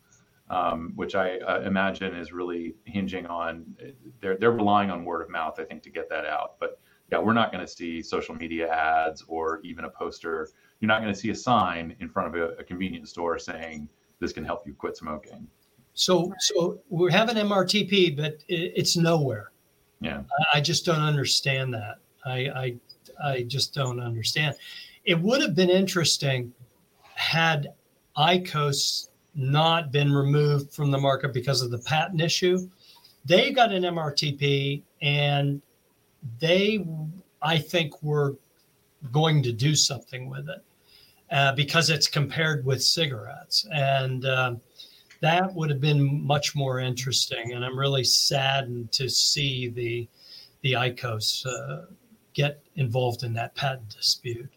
um, which I uh, imagine is really hinging on they're they're relying on word of mouth, I think, to get that out. But yeah, we're not going to see social media ads or even a poster. You're not going to see a sign in front of a, a convenience store saying this can help you quit smoking. So, so we have an MRTP, but it, it's nowhere. Yeah. I, I just don't understand that. I, I, I just don't understand. It would have been interesting had IQOS not been removed from the market because of the patent issue. They got an MRTP and they, I think, were going to do something with it uh, because it's compared with cigarettes. And um, that would have been much more interesting. And I'm really saddened to see the, the IQOS uh, get involved in that patent dispute.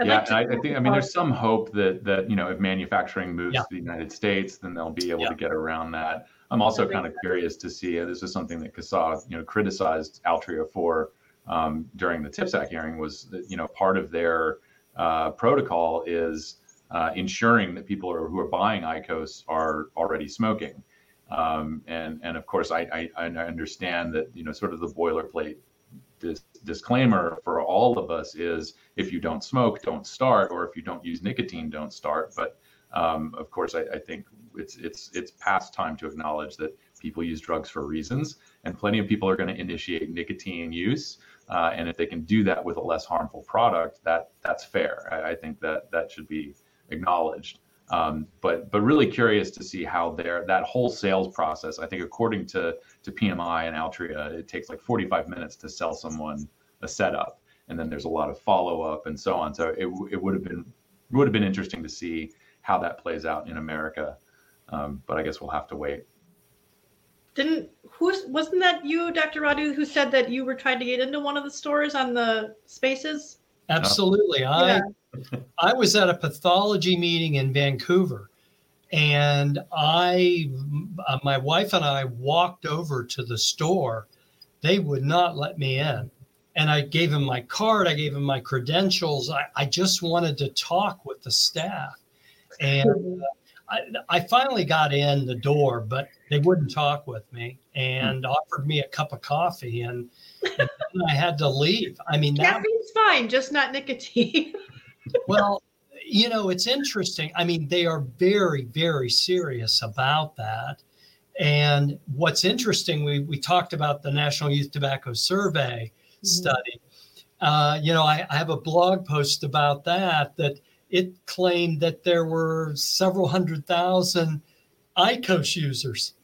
I'd yeah, like and I, I think I mean there's some hope that that you know if manufacturing moves Yeah. to the United States, then they'll be able Yeah. to get around that. I'm also That kind makes of curious to see. Uh, this is something that CASAA you know criticized Altria for um, during the TPSAC hearing was that you know part of their uh, protocol is uh, ensuring that people are, who are buying IQOS are already smoking. Um, and and of course I, I I understand that you know sort of the boilerplate dis- disclaimer for all of us is if you don't smoke, don't start, or if you don't use nicotine, don't start. But um, of course, I, I think it's it's it's past time to acknowledge that people use drugs for reasons, and plenty of people are going to initiate nicotine use. Uh, and if they can do that with a less harmful product, that that's fair. I, I think that that should be acknowledged. Um, but but really curious to see how their that whole sales process. I think according to to PMI and Altria, it takes like 45 minutes to sell someone a setup, and then there's a lot of follow up and so on. So it it would have been would have been interesting to see how that plays out in America. Um, but I guess we'll have to wait. Didn't who's wasn't that you, Dr. Rodu, who said that you were trying to get into one of the stores on the spaces? Absolutely. I I was at a pathology meeting in Vancouver and I uh, my wife and I walked over to the store. They would not let me in. And I gave him my card, I gave him my credentials. I, I just wanted to talk with the staff. And uh, I, I finally got in the door, but they wouldn't talk with me and offered me a cup of coffee and, and then I had to leave. I mean, that means fine, just not nicotine. well, you know, it's interesting. I mean, they are very, very serious about that. And what's interesting, we, we talked about the National Youth Tobacco Survey study. Uh, you know, I, I have a blog post about that, that it claimed that there were several hundred thousand IQOS users.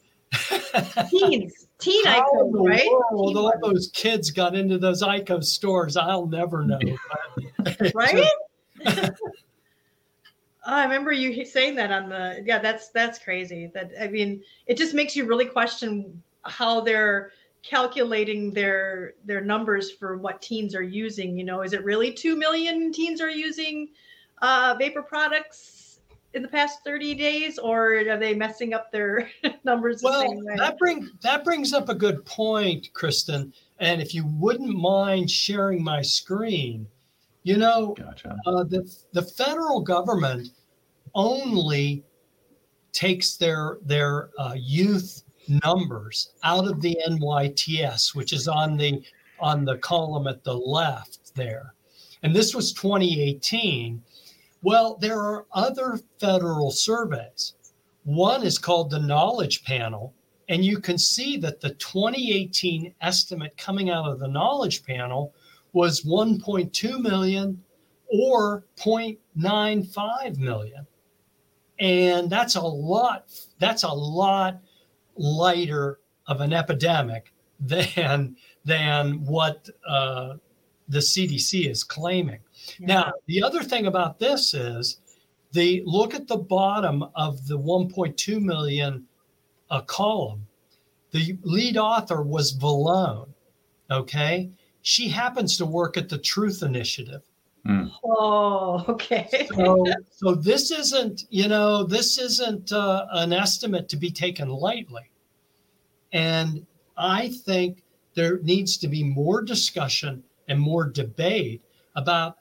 Teens, teen How ICOs, right? world all those kids got into those IQOS stores, I'll never know. Right? Oh, I remember you saying that on the yeah. That's that's crazy. That I mean, it just makes you really question how they're calculating their their numbers for what teens are using. You know, is it really two million teens are using uh, vapor products in the past thirty days, or are they messing up their numbers the Well, same way? that bring that brings up a good point, Kristen. And if you wouldn't mind sharing my screen, you know, Gotcha. uh, the the federal government only takes their their uh, youth numbers out of the NYTS, which is on the on the column at the left there, and this was 2018. Well, there are other federal surveys. One is called the Knowledge Panel, and you can see that the 2018 estimate coming out of the Knowledge Panel was 1.2 million or 0.95 million. And that's a lot, that's a lot lighter of an epidemic than, than what uh, the CDC is claiming. Now, the other thing about this is the look at the bottom of the 1.2 million uh, column. The lead author was Vallone. Okay. She happens to work at the Truth Initiative. oh, okay. So, so this isn't, you know, this isn't uh, an estimate to be taken lightly. And I think there needs to be more discussion and more debate about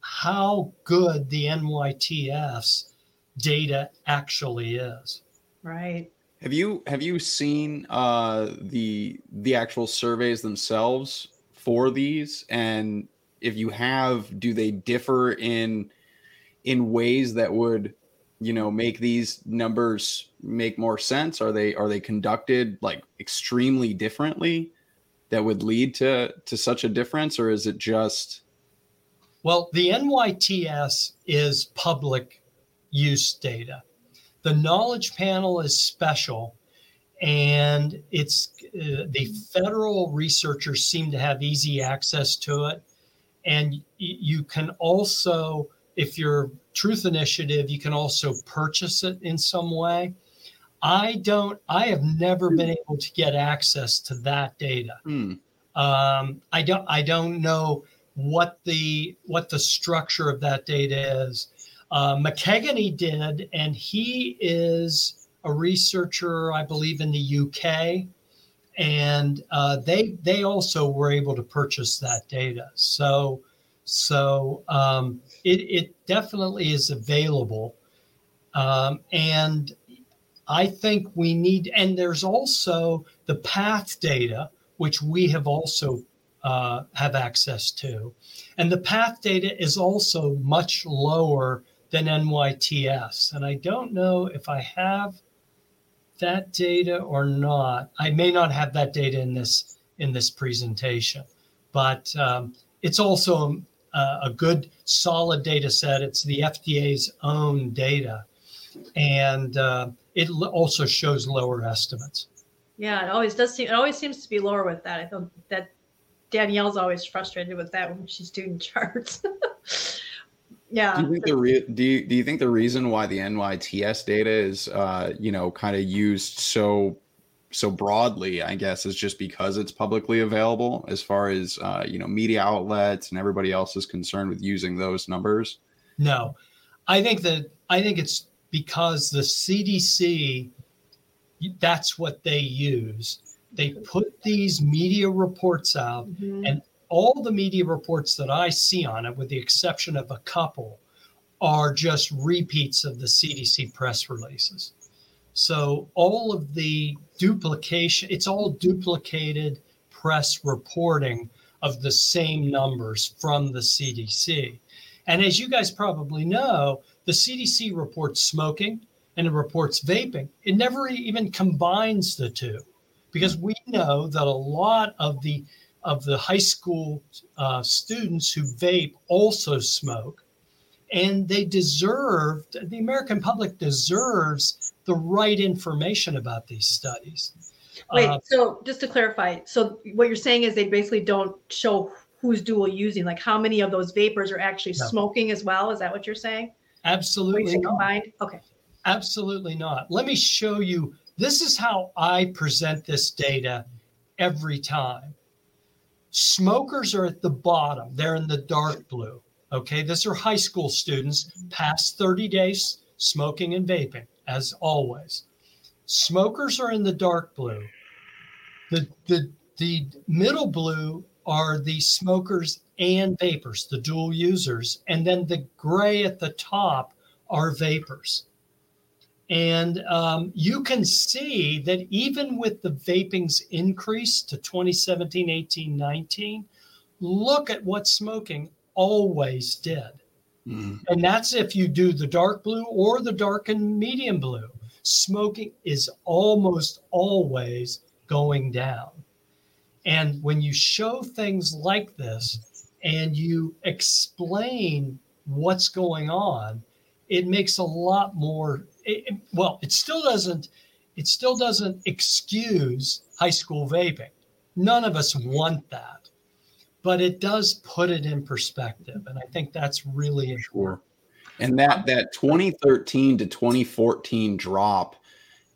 how good the NYTS data actually is. Right. Have you have you seen uh, the the actual surveys themselves for these? And if you have, do they differ in in ways that would you know make these numbers make more sense? Are they are they conducted like extremely differently that would lead to to such a difference, or is it just? Well, the NYTS is public use data. The knowledge panel is special, and it's uh, the federal researchers seem to have easy access to it. And y- you can also, if you're Truth Initiative, you can also purchase it in some way. I don't, I have never been able to get access to that data. Hmm. Um, I don't, I don't know what the what the structure of that data is. Uh, McKeganey did, and he is a researcher, I believe, in the UK, and uh, they they also were able to purchase that data. So so um, it it definitely is available, um, and I think we need. And there's also the path data, which we have also uh, have access to, and the path data is also much lower than NYTS. And I don't know if I have that data or not. I may not have that data in this in this presentation, but um, it's also a, a, good solid data set. It's the FDA's own data, and uh, it also shows lower estimates. Yeah, it always does seem. It always seems to be lower with that. I thought that Danielle's always frustrated with that when she's doing charts. yeah. Do you think the re- do you, do you think the reason why the NYTS data is uh, you know kind of used so so broadly, I guess, is just because it's publicly available as far as uh, you know media outlets and everybody else is concerned with using those numbers? No, I think that I think it's because the CDC that's what they use. They put these media reports out, mm-hmm. and all the media reports that I see on it, with the exception of a couple, are just repeats of the CDC press releases. So all of the duplication, it's all duplicated press reporting of the same numbers from the CDC. And as you guys probably know, the CDC reports smoking and it reports vaping. It never even combines the two because we know that a lot of the of the high school uh, students who vape also smoke, and they deserve the American public deserves the right information about these studies. Wait, uh, so just to clarify, so what you're saying is they basically don't show who's dual using, like how many of those vapors are actually no. smoking as well? Is that what you're saying? Absolutely combined. Okay. Absolutely not. Let me show you. This is how I present this data every time. Smokers are at the bottom, they're in the dark blue. Okay, these are high school students past 30 days smoking and vaping, as always. Smokers are in the dark blue. The, the, the middle blue are the smokers and vapors, the dual users. And then the gray at the top are vapors. And um, you can see that even with the vaping's increase to 2017, 18, 19, look at what smoking always did. Mm. And that's if you do the dark blue or the dark and medium blue. Smoking is almost always going down. And when you show things like this and you explain what's going on, it makes a lot more it, well, it still doesn't it still doesn't excuse high school vaping. None of us want that, but it does put it in perspective, and I think that's really important. And that that 2013 to 2014 drop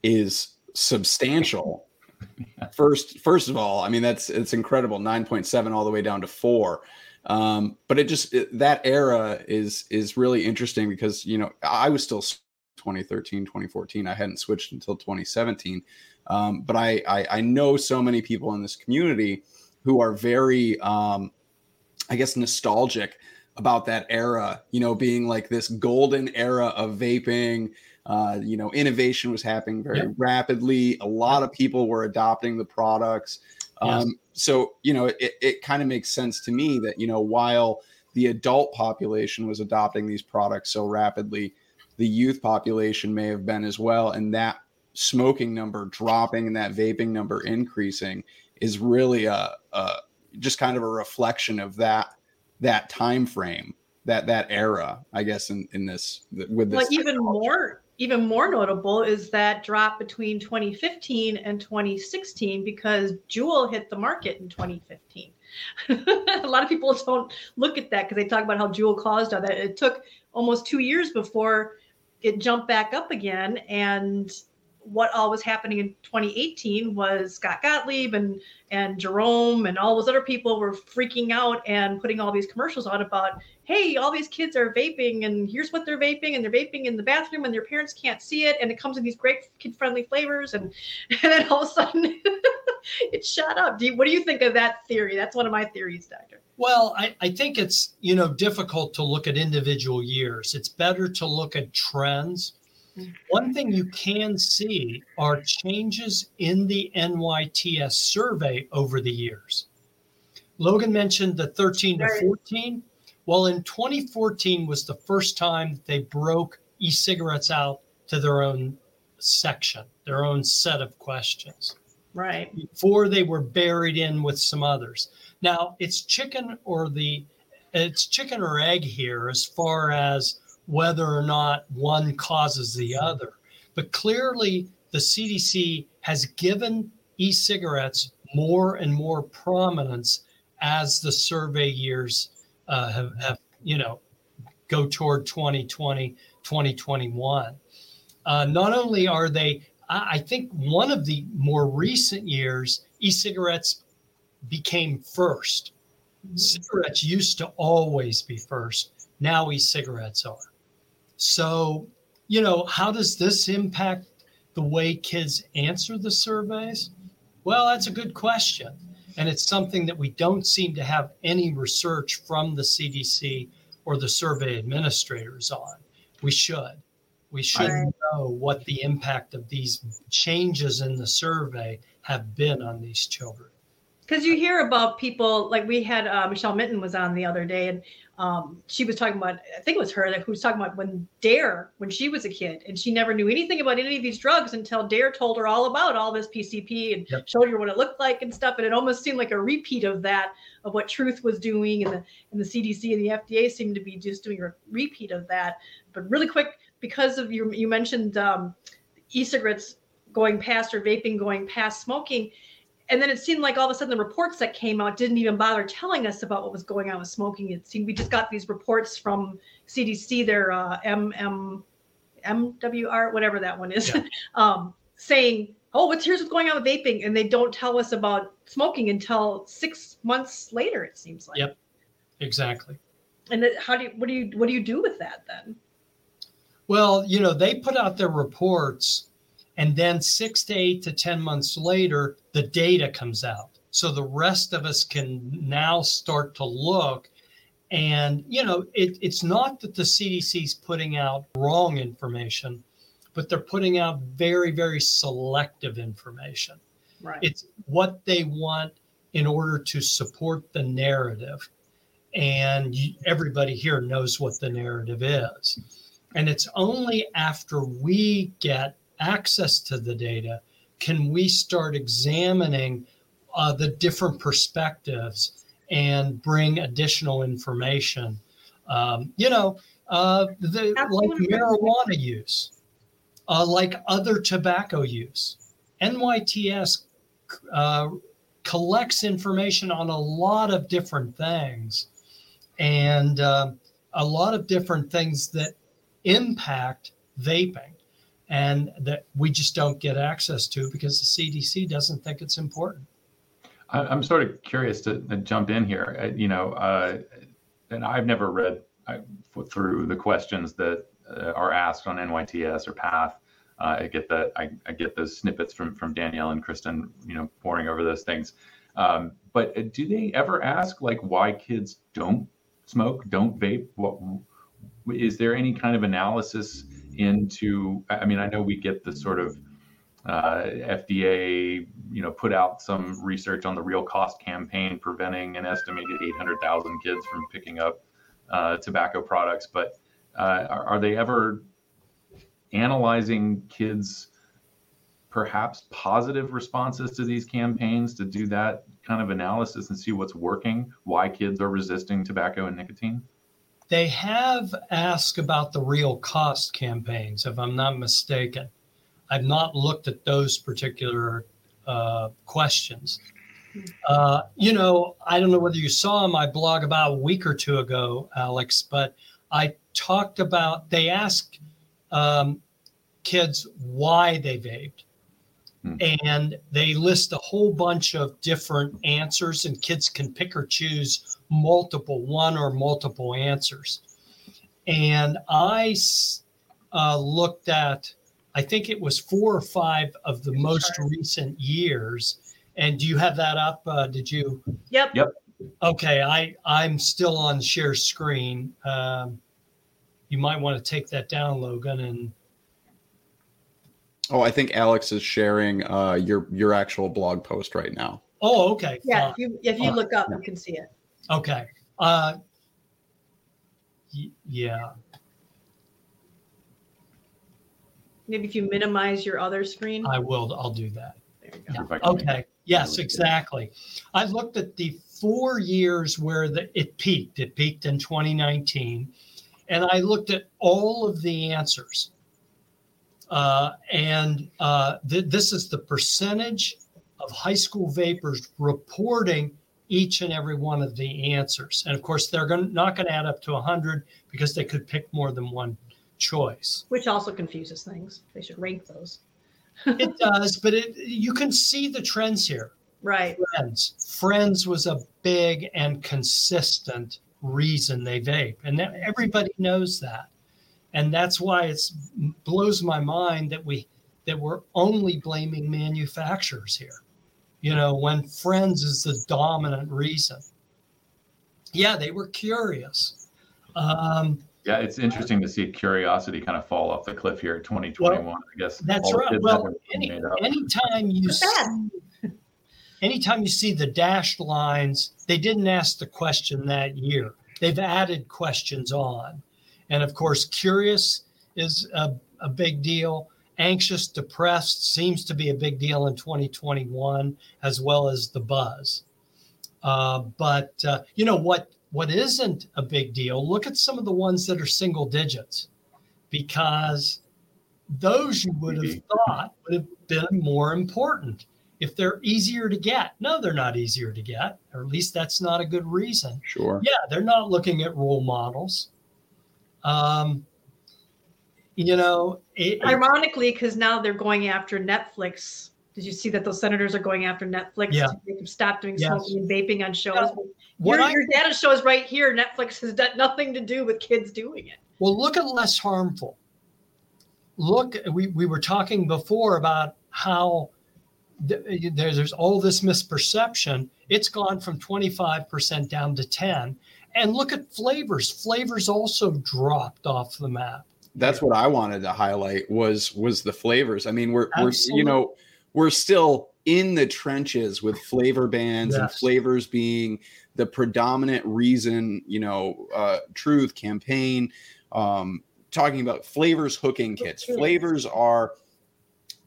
is substantial. First, first of all, I mean that's it's incredible. 9.7 all the way down to four. Um, but it just it, that era is is really interesting because you know I was still 2013, 2014. I hadn't switched until 2017. Um, but I, I, I know so many people in this community who are very, um, I guess, nostalgic about that era. You know, being like this golden era of vaping. Uh, you know, innovation was happening very yep. rapidly. A lot of people were adopting the products. Yes. Um, so, you know, it, it kind of makes sense to me that, you know, while the adult population was adopting these products so rapidly, the youth population may have been as well. And that smoking number dropping and that vaping number increasing is really a, a just kind of a reflection of that that time frame that that era i guess in in this with this well, even more even more notable is that drop between 2015 and 2016 because Juul hit the market in 2015 a lot of people don't look at that because they talk about how Juul caused all that it took almost two years before it jumped back up again and what all was happening in 2018 was Scott Gottlieb and and Jerome and all those other people were freaking out and putting all these commercials out about, hey, all these kids are vaping and here's what they're vaping and they're vaping in the bathroom and their parents can't see it and it comes in these great kid-friendly flavors and and then all of a sudden it shot up. Do you, what do you think of that theory? That's one of my theories, Doctor. Well, I, I think it's you know difficult to look at individual years. It's better to look at trends one thing you can see are changes in the NYTS survey over the years. Logan mentioned the 13 to 14. Well, in 2014 was the first time they broke e cigarettes out to their own section, their own set of questions. Right. Before they were buried in with some others. Now, it's chicken or the it's chicken or egg here as far as whether or not one causes the other. But clearly, the CDC has given e cigarettes more and more prominence as the survey years uh, have, have, you know, go toward 2020, 2021. Uh, not only are they, I think one of the more recent years, e cigarettes became first. Cigarettes used to always be first. Now e cigarettes are. So, you know, how does this impact the way kids answer the surveys? Well, that's a good question. And it's something that we don't seem to have any research from the CDC or the survey administrators on. We should. We should know what the impact of these changes in the survey have been on these children. Because you hear about people like we had uh, Michelle Minton was on the other day, and um, she was talking about, I think it was her that who was talking about when Dare, when she was a kid, and she never knew anything about any of these drugs until Dare told her all about all this PCP and yep. showed her what it looked like and stuff. And it almost seemed like a repeat of that, of what Truth was doing, and the and the CDC and the FDA seemed to be just doing a repeat of that. But really quick, because of you, you mentioned um, e-cigarettes going past or vaping going past smoking and then it seemed like all of a sudden the reports that came out didn't even bother telling us about what was going on with smoking. It seemed we just got these reports from CDC, their uh, MM, MWR, whatever that one is, yeah. um, saying, "Oh, what's here's what's going on with vaping," and they don't tell us about smoking until six months later. It seems like. Yep, exactly. And how do you what do you what do you do with that then? Well, you know, they put out their reports and then six to eight to 10 months later, the data comes out. So the rest of us can now start to look. And, you know, it, it's not that the CDC is putting out wrong information, but they're putting out very, very selective information. Right. It's what they want in order to support the narrative. And everybody here knows what the narrative is. And it's only after we get access to the data, can we start examining uh, the different perspectives and bring additional information? Um, you know, uh, the, like marijuana use, uh, like other tobacco use. NYTS uh, collects information on a lot of different things and uh, a lot of different things that impact vaping and that we just don't get access to because the CDC doesn't think it's important. I'm sort of curious to, jump in here. Uh, you know, uh, and I've never read through the questions that uh, are asked on NYTS or PATH. Uh, I get that. I, I, get those snippets from from Danielle and Kristen. You know, pouring over those things. Um, but uh, do they ever ask like why kids don't smoke, don't vape? What is there any kind of analysis into? I mean, I know we get the sort of uh, FDA, you know, put out some research on the real cost campaign preventing an estimated 800,000 kids from picking up uh, tobacco products. But uh, are, are, they ever analyzing kids' perhaps positive responses to these campaigns to do that kind of analysis and see what's working, why kids are resisting tobacco and nicotine? They have asked about the real cost campaigns, if I'm not mistaken. I've not looked at those particular uh, questions. Uh, you know, I don't know whether you saw my blog about a week or two ago, Alex, but I talked about they asked um, kids why they vaped. Hmm. And they list a whole bunch of different answers, and kids can pick or choose multiple, one or multiple answers. And I uh, looked at I think it was four or five of the most recent years. And do you have that up? Uh, did you? Yep. Yep. Okay, I I'm still on share screen. Um, you might want to take that down, Logan, and. Oh, I think Alex is sharing uh, your your actual blog post right now. Oh, okay. Yeah, if you if you uh, look up, you can see it. Okay. Uh, y- yeah. Maybe if you minimize your other screen. I will. I'll do that. There you go. Yeah. Okay. Yes, exactly. I looked at the four years where the, it peaked. It peaked in 2019, and I looked at all of the answers. Uh, and uh, th- this is the percentage of high school vapers reporting each and every one of the answers. And of course, they're gonna, not going to add up to 100 because they could pick more than one choice. Which also confuses things. They should rank those. it does, but it you can see the trends here. Right. Friends. Friends was a big and consistent reason they vape. And everybody knows that. And that's why it blows my mind that we that we're only blaming manufacturers here. You know, when friends is the dominant reason. Yeah, they were curious. Um, yeah, it's interesting to see curiosity kind of fall off the cliff here at 2021. Well, I guess that's right. Well, any, anytime you see, anytime you see the dashed lines, they didn't ask the question that year. They've added questions on, and of course, curious is a, a big deal. Anxious, depressed seems to be a big deal in 2021, as well as the buzz. Uh, but uh, you know what? what isn't a big deal, look at some of the ones that are single digits because those you would have thought would have been more important if they're easier to get. No, they're not easier to get, or at least that's not a good reason. Sure. Yeah, they're not looking at role models. Um, you know, it, ironically, because now they're going after Netflix. Did you see that those senators are going after Netflix yeah. to make them stop doing yes. smoking and vaping on shows? Yeah. Your, I, your data shows right here. Netflix has done nothing to do with kids doing it. Well, look at less harmful. Look, we, we were talking before about how th- there's, there's all this misperception. It's gone from 25% down to 10. And look at flavors. Flavors also dropped off the map. That's what I wanted to highlight was was the flavors. I mean, we're Absolutely. we're you know, we're still in the trenches with flavor bans yes. and flavors being the predominant reason, you know, uh, truth campaign, um, talking about flavors hooking kits. Flavors are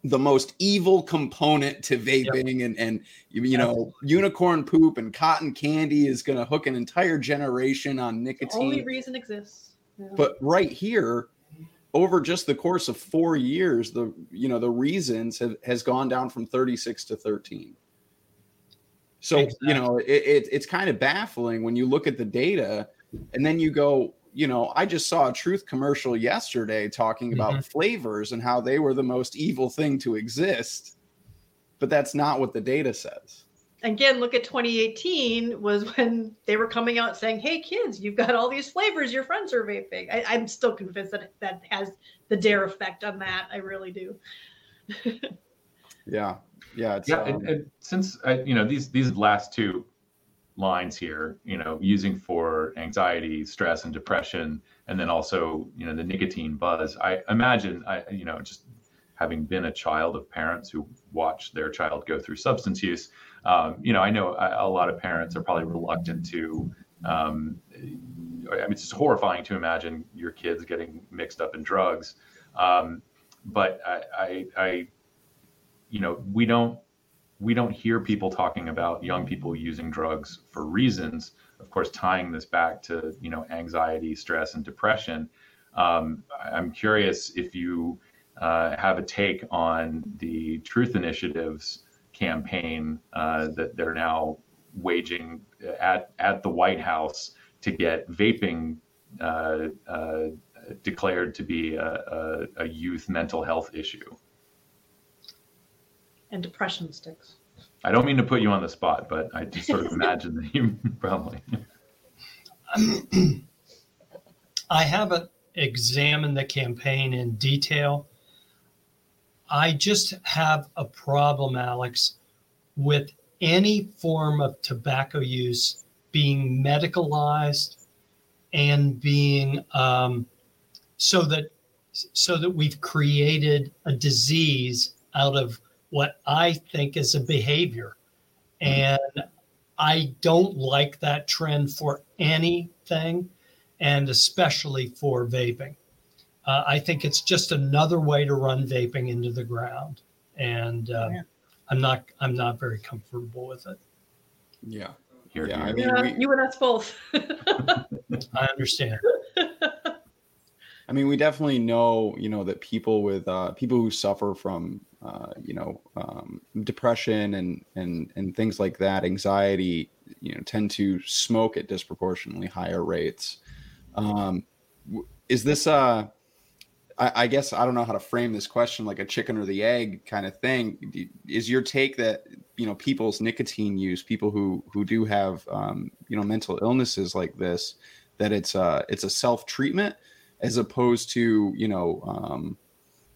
the most evil component to vaping yep. and and you know unicorn poop and cotton candy is going to hook an entire generation on nicotine. The only reason exists. Yeah. But right here over just the course of 4 years the you know the reasons have, has gone down from 36 to 13. So exactly. you know, it, it, it's kind of baffling when you look at the data, and then you go, you know, I just saw a Truth commercial yesterday talking about mm-hmm. flavors and how they were the most evil thing to exist, but that's not what the data says. Again, look at 2018 was when they were coming out saying, "Hey, kids, you've got all these flavors. Your friends are vaping." I, I'm still convinced that that has the dare effect on that. I really do. yeah yeah, yeah. um, and, and since I, you know these these last two lines here, you know, using for anxiety, stress, and depression, and then also you know the nicotine buzz. I imagine I you know just having been a child of parents who watched their child go through substance use, um, you know, I know a, a, lot of parents are probably reluctant to. Um, I mean, it's horrifying to imagine your kids getting mixed up in drugs. Um, but I, I, I, you know, we don't we don't hear people talking about young people using drugs for reasons. Of course, tying this back to you know anxiety, stress, and depression. Um, I'm curious if you uh, have a take on the Truth Initiative's campaign uh, that they're now waging at at the White House to get vaping uh, uh declared to be a, a, a, youth mental health issue. And depression sticks. I don't mean to put you on the spot, but I just sort of imagine that you probably. I haven't examined the campaign in detail. I just have a problem, Alex, with any form of tobacco use being medicalized and being um, so that so that we've created a disease out of what I think is a behavior. And I don't like that trend for anything, and especially for vaping. Uh, I think it's just another way to run vaping into the ground, and um, yeah. I'm not I'm not very comfortable with it. Yeah, here, yeah, I mean, yeah, we, you and us both. I understand. I mean, we definitely know, you know, that people with uh, people who suffer from, uh, you know, um, depression and and and things like that, anxiety, you know, tend to smoke at disproportionately higher rates. Um, is this uh I, I, guess I don't know how to frame this question, like a chicken or the egg kind of thing. Is your take that you know people's nicotine use, people who who do have um, you know mental illnesses like this, that it's a it's a self treatment as opposed to you know um,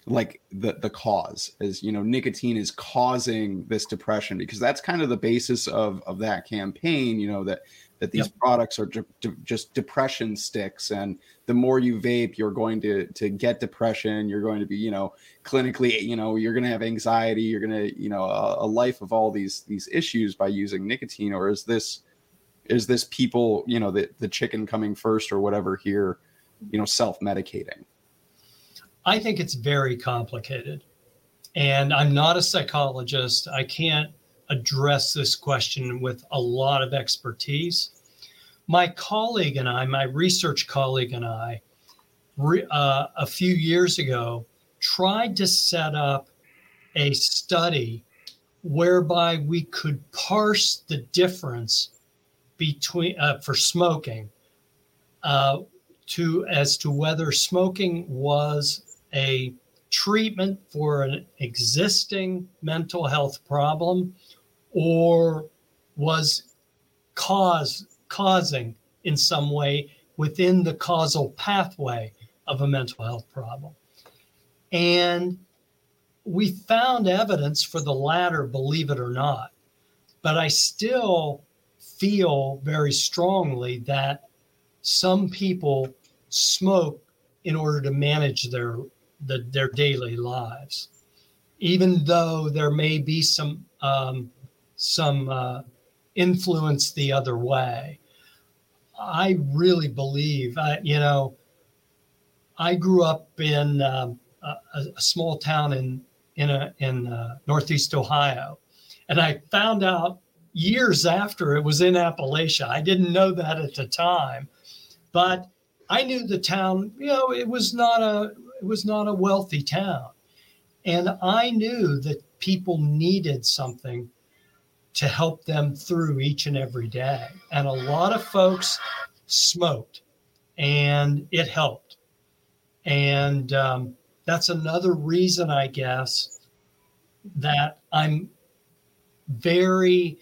like the the cause is you know nicotine is causing this depression because that's kind of the basis of of that campaign. You know that that these yep. products are de- de- just depression sticks and the more you vape you're going to to get depression. You're going to be you know clinically you know you're going to have anxiety. You're going to you know a, a, life of all these these issues by using nicotine. Or is this is this people you know the the chicken coming first or whatever here you know self-medicating? I think it's very complicated. And i'm not a psychologist. I can't address this question with a lot of expertise. My colleague and I, my research colleague and I, uh, a few years ago, tried to set up a study whereby we could parse the difference between uh, for smoking uh, to as to whether smoking was a treatment for an existing mental health problem or was cause causing in some way within the causal pathway of a mental health problem. And we found evidence for the latter, believe it or not. But I still feel very strongly that some people smoke in order to manage their the, their daily lives, even though there may be some um, some uh, influence the other way. I really believe, I, you know, I grew up in um, a, a, small town in in a, in uh, Northeast Ohio, and I found out years after it was in Appalachia. I didn't know that at the time, but I knew the town. You know, it was not a it was not a wealthy town, and I knew that people needed something to help them through each and every day. And a lot of folks smoked and it helped. And um, that's another reason, I guess, that I'm very,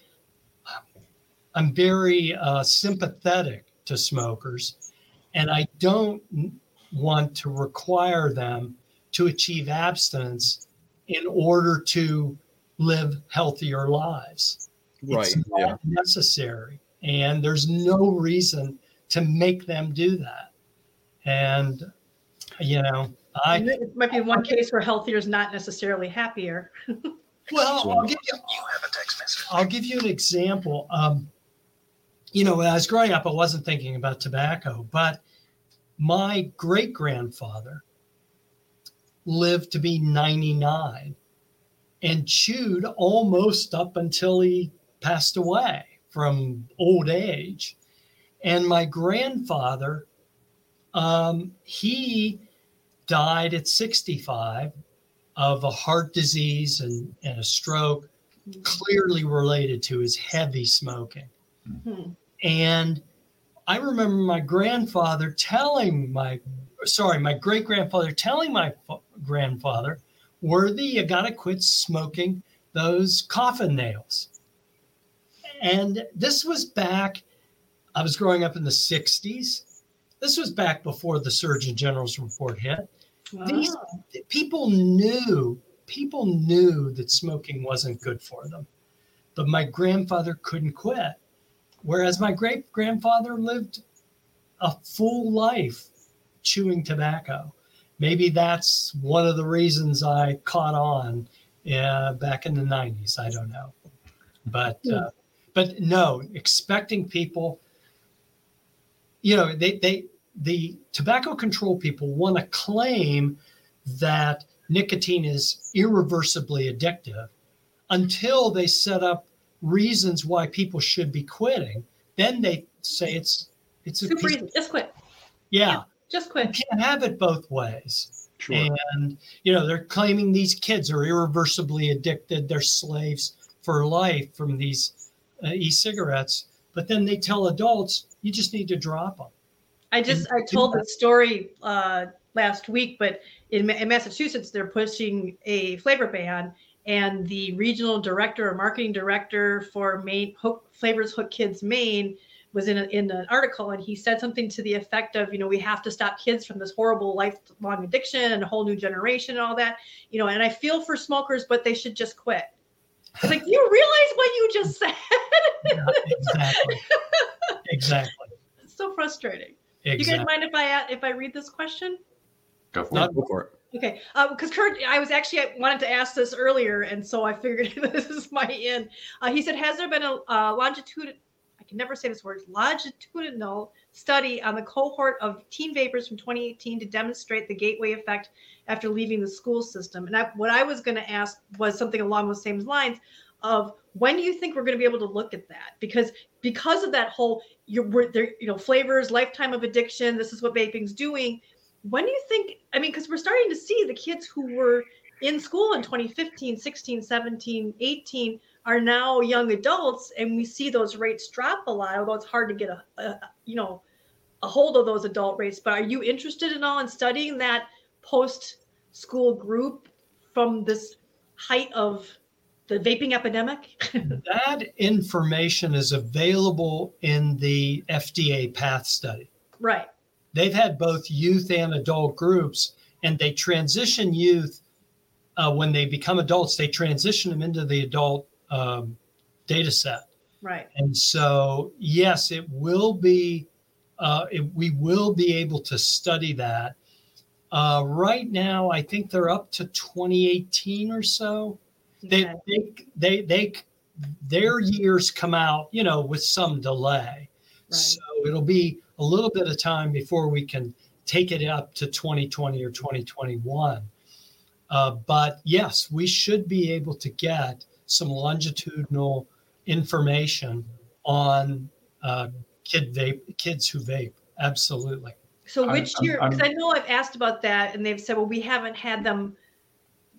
I'm very uh, sympathetic to smokers, and I don't want to require them to achieve abstinence in order to live healthier lives. Right. It's not Yeah. necessary. And there's no reason to make them do that. And, you know, I, it might be one case where healthier is not necessarily happier. well, I'll give you, I'll give you an example. Um, you know, when I was growing up, I wasn't thinking about tobacco, but my great grandfather lived to be 99 and chewed almost up until he passed away from old age. And my grandfather, um, he died at 65 of a heart disease and, and a stroke, clearly related to his heavy smoking. Hmm. And I remember my grandfather telling my, sorry, my great grandfather telling my fa- grandfather, Worthy, you got to quit smoking those coffin nails. And this was back, I was growing up in the 60s. This was back before the Surgeon General's report hit. These people knew, people knew that smoking wasn't good for them. But my grandfather couldn't quit. Whereas my great grandfather lived a full life chewing tobacco. Maybe that's one of the reasons I caught on uh, back in the 90s. I don't know. But, uh, but no, expecting people, you know, they, they, the tobacco control people want to claim that nicotine is irreversibly addictive until they set up reasons why people should be quitting. Then they say it's it's a Super piece- easy. Just quit. yeah. Just You can't have it both ways. Sure. And you know they're claiming these kids are irreversibly addicted. They're slaves for life from these uh, e-cigarettes. But then they tell adults you just need to drop them. I just And I told the story uh, last week, but in, in Massachusetts they're pushing a flavor ban, and the regional director or marketing director for Maine Hook Flavors Hook Kids Maine was in a, in an article, and he said something to the effect of, you know, we have to stop kids from this horrible lifelong addiction and a whole new generation and all that, you know. And I feel for smokers, but they should just quit. It's like, you realize what you just said? Yeah, exactly. exactly. it's so frustrating. You guys mind if i if I read this question? Go for Not- it. Go for it. Okay, because Kurt, I was actually I wanted to ask this earlier, and so I figured this is my end. Uh, he said, "Has there been a uh, longitude? Can never say this word. Longitudinal study on the cohort of teen vapers from 2018 to demonstrate the gateway effect after leaving the school system?" And I, what I was going to ask was something along those same lines of when do you think we're going to be able to look at that? Because because of that whole we're, there, you know, flavors, lifetime of addiction. This is what vaping's doing when do you think i mean because we're starting to see the kids who were in school in 2015 16 17 18 are now young adults and we see those rates drop a lot although it's hard to get a, a you know a hold of those adult rates but are you interested in all in studying that post school group from this height of the vaping epidemic That information is available in the FDA PATH study. right They've had both youth and adult groups, and they transition youth uh, when they become adults. They transition them into the adult um, data set, right and so yes, it will be. Uh, it, we will be able to study that. Uh, right now, I think they're up to 2018 or so. They, Okay. they, they, they, their years come out, you know, with some delay. Right. So it'll be a little bit of time before we can take it up to 2020 or 2021. Uh, but yes, we should be able to get some longitudinal information on uh, kid vape, kids who vape. Absolutely. So which I'm- year? Because I know I've asked about that, and they've said, well, we haven't had them.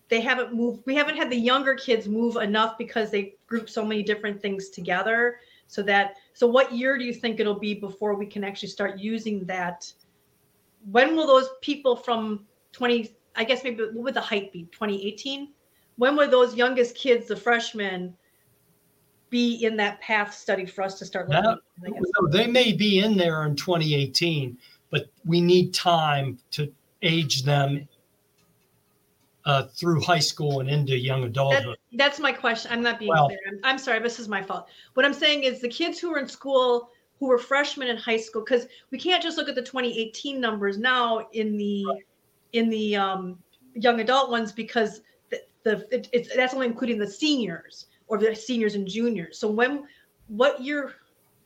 They haven't moved. We haven't had the younger kids move enough because they group so many different things together. So that. So what year do you think it'll be before we can actually start using that? When will those people from twenty? I guess maybe what would the height be? Twenty eighteen. When would those youngest kids, the freshmen, be in that path study for us to start looking? That-? No, they may be in there in 2018, but we need time to age them uh, through high school and into young adulthood. That, that's my question. I'm not being Well- clear. I'm, I'm sorry. This is my fault. What I'm saying is the kids who were in school who were freshmen in high school, because we can't just look at the 2018 numbers now in the in the um, young adult ones because the, it, it's that's only including the seniors or the seniors and juniors. So when what year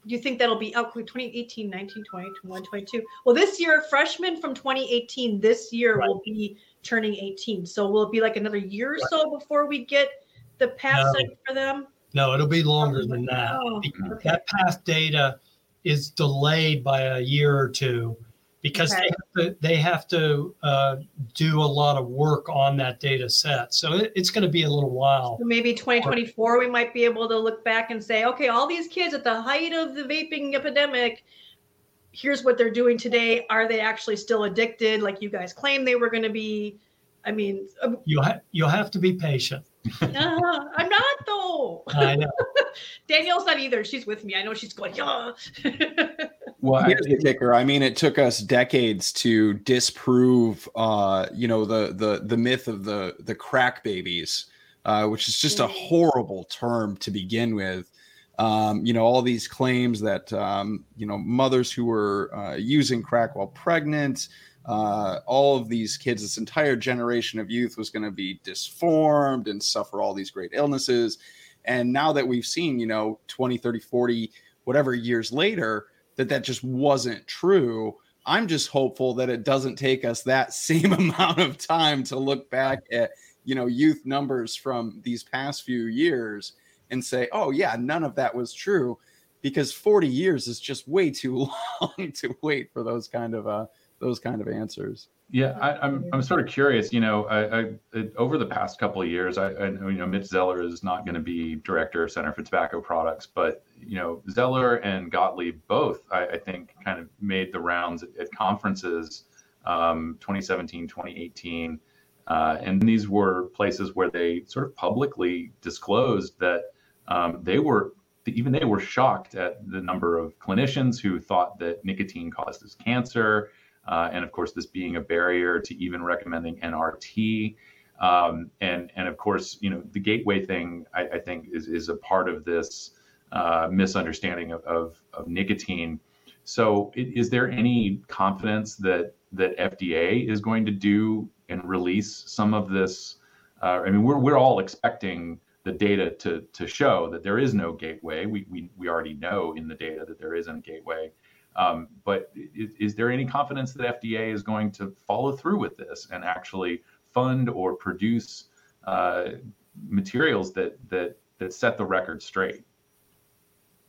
do you think that'll be out? 2018, 19, 20, 21, 22. Well, this year, freshmen from 2018 this year Right. will be turning 18. So will it be like another year or so before we get the PATH No. for them? No, it'll be longer than that. Oh, okay. That PATH data is delayed by a year or two because Okay. they have to, they have to uh, do a lot of work on that data set. So it, it's going to be a little while. So maybe 2024, we might be able to look back and say, okay, all these kids at the height of the vaping epidemic, here's what they're doing today. Are they actually still addicted, like you guys claim they were going to be? I mean, um, You'll, ha- you'll have to be patient. uh, I'm not though. I know. Danielle's not either. She's with me. I know she's going, yeah. Well, I, Here's the kicker. I mean, it took us decades to disprove, uh, you know, the the the myth of the the crack babies, uh, which is just a Mm. horrible term to begin with. Um, you know, all these claims that um, you know mothers who were uh, using crack while pregnant, uh, all of these kids, this entire generation of youth was going to be disformed and suffer all these great illnesses. And now that we've seen, you know, 20, 30, 40, whatever years later, that that just wasn't true. I'm just hopeful that it doesn't take us that same amount of time to look back at, you know, youth numbers from these past few years and say, "Oh yeah, none of that was true." Because 40 years is just way too long to wait for those kind of uh those kind of answers. Yeah, I, I'm I'm sort of curious. You know, I, I it, over the past couple of years, I, I you know Mitch Zeller is not going to be director of Center for Tobacco Products, but you know Zeller and Gottlieb both, I, I think, kind of made the rounds at, at conferences, um, 2017, 2018, uh, and these were places where they sort of publicly disclosed that um, they were even they were shocked at the number of clinicians who thought that nicotine causes cancer uh, and of course this being a barrier to even recommending NRT. Um, and and of course, you know, the gateway thing I, I think is is a part of this uh, misunderstanding of, of, of nicotine. So, is there any confidence that that FDA is going to do and release some of this? Uh, I mean, we're we're all expecting the data to to show that there is no gateway. We we we already know in the data that there isn't a gateway. Um, but is, is there any confidence that FDA is going to follow through with this and actually fund or produce uh, materials that that that set the record straight?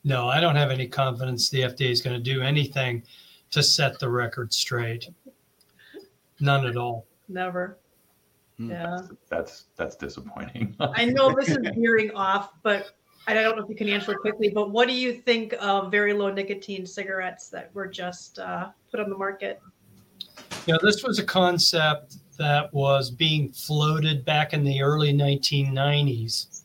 No, I don't have any confidence the FDA is going to do anything to set the record straight. None at all. Never. Hmm. Yeah. That's that's disappointing. I know this is veering off, but I don't know if you can answer quickly. But what do you think of very low nicotine cigarettes that were just uh, put on the market? Yeah, this was a concept that was being floated back in the early 1990s.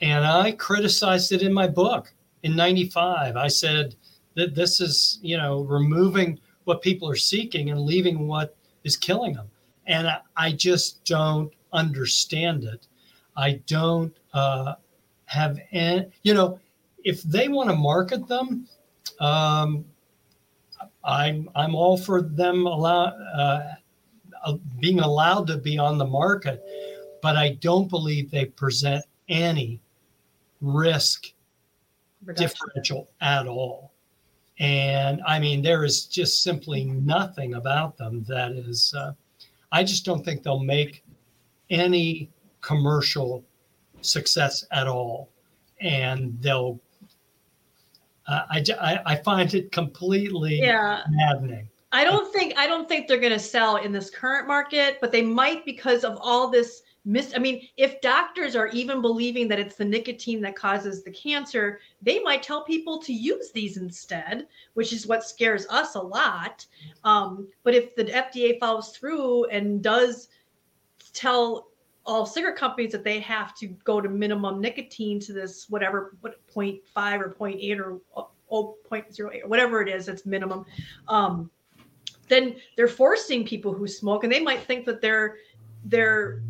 And I criticized it in my book in 95. I said that this is, you know, removing what people are seeking and leaving what is killing them. And I, I just don't understand it. I don't uh, have and you know, if they want to market them, um, I'm I'm all for them allow uh, uh, being allowed to be on the market, but I don't believe they present any risk Reduction. differential at all. And I mean, there is just simply nothing about them that is. Uh, I just don't think they'll make any commercial success at all, and they'll. Uh, I, I find it completely Yeah. maddening. I don't think I don't think they're going to sell in this current market, but they might because of all this mis. I mean, if doctors are even believing that it's the nicotine that causes the cancer, they might tell people to use these instead, which is what scares us a lot. Um, but if the FDA follows through and does tell all cigarette companies that they have to go to minimum nicotine to this whatever what 0.5 or 0.8 or oh, 0.08 or whatever it is that's minimum um, then they're forcing people who smoke and they might think that they're they're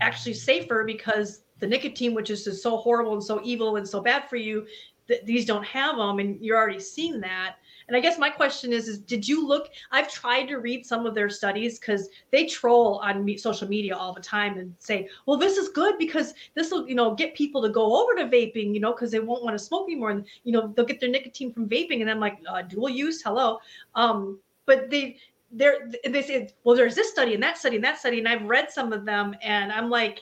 actually safer because the nicotine, which is just so horrible and so evil and so bad for you, th- these don't have them, and you're already seeing that. And I guess my question is, is did you look? I've tried to read some of their studies because they troll on me, social media all the time and say, well, this is good because this will, you know, get people to go over to vaping, you know, because they won't want to smoke anymore. And, you know, they'll get their nicotine from vaping. And I'm like, uh, dual use, hello. Um, but they, they're, they say, well, there's this study and that study and that study. And I've read some of them and I'm like,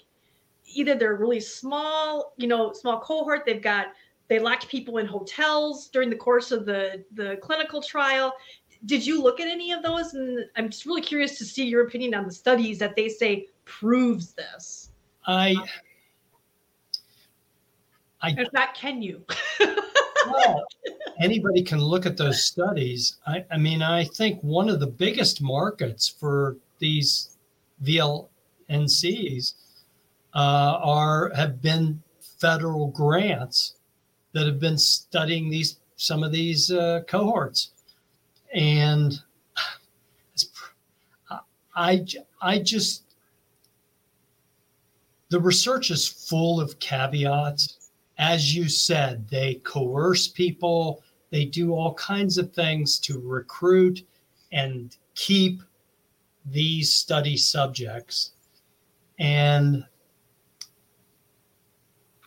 either they're really small, you know, small cohort, they've got they locked people in hotels during the course of the the clinical trial. Did you look at any of those? And I'm just really curious to see your opinion on the studies that they say proves this. I, I if not, can you? well, anybody can look at those studies. I, I mean, I think one of the biggest markets for these VLNCs uh, are have been federal grants that have been studying these some of these uh, cohorts, and I I just the research is full of caveats. As you said, they coerce people. They do all kinds of things to recruit and keep these study subjects. And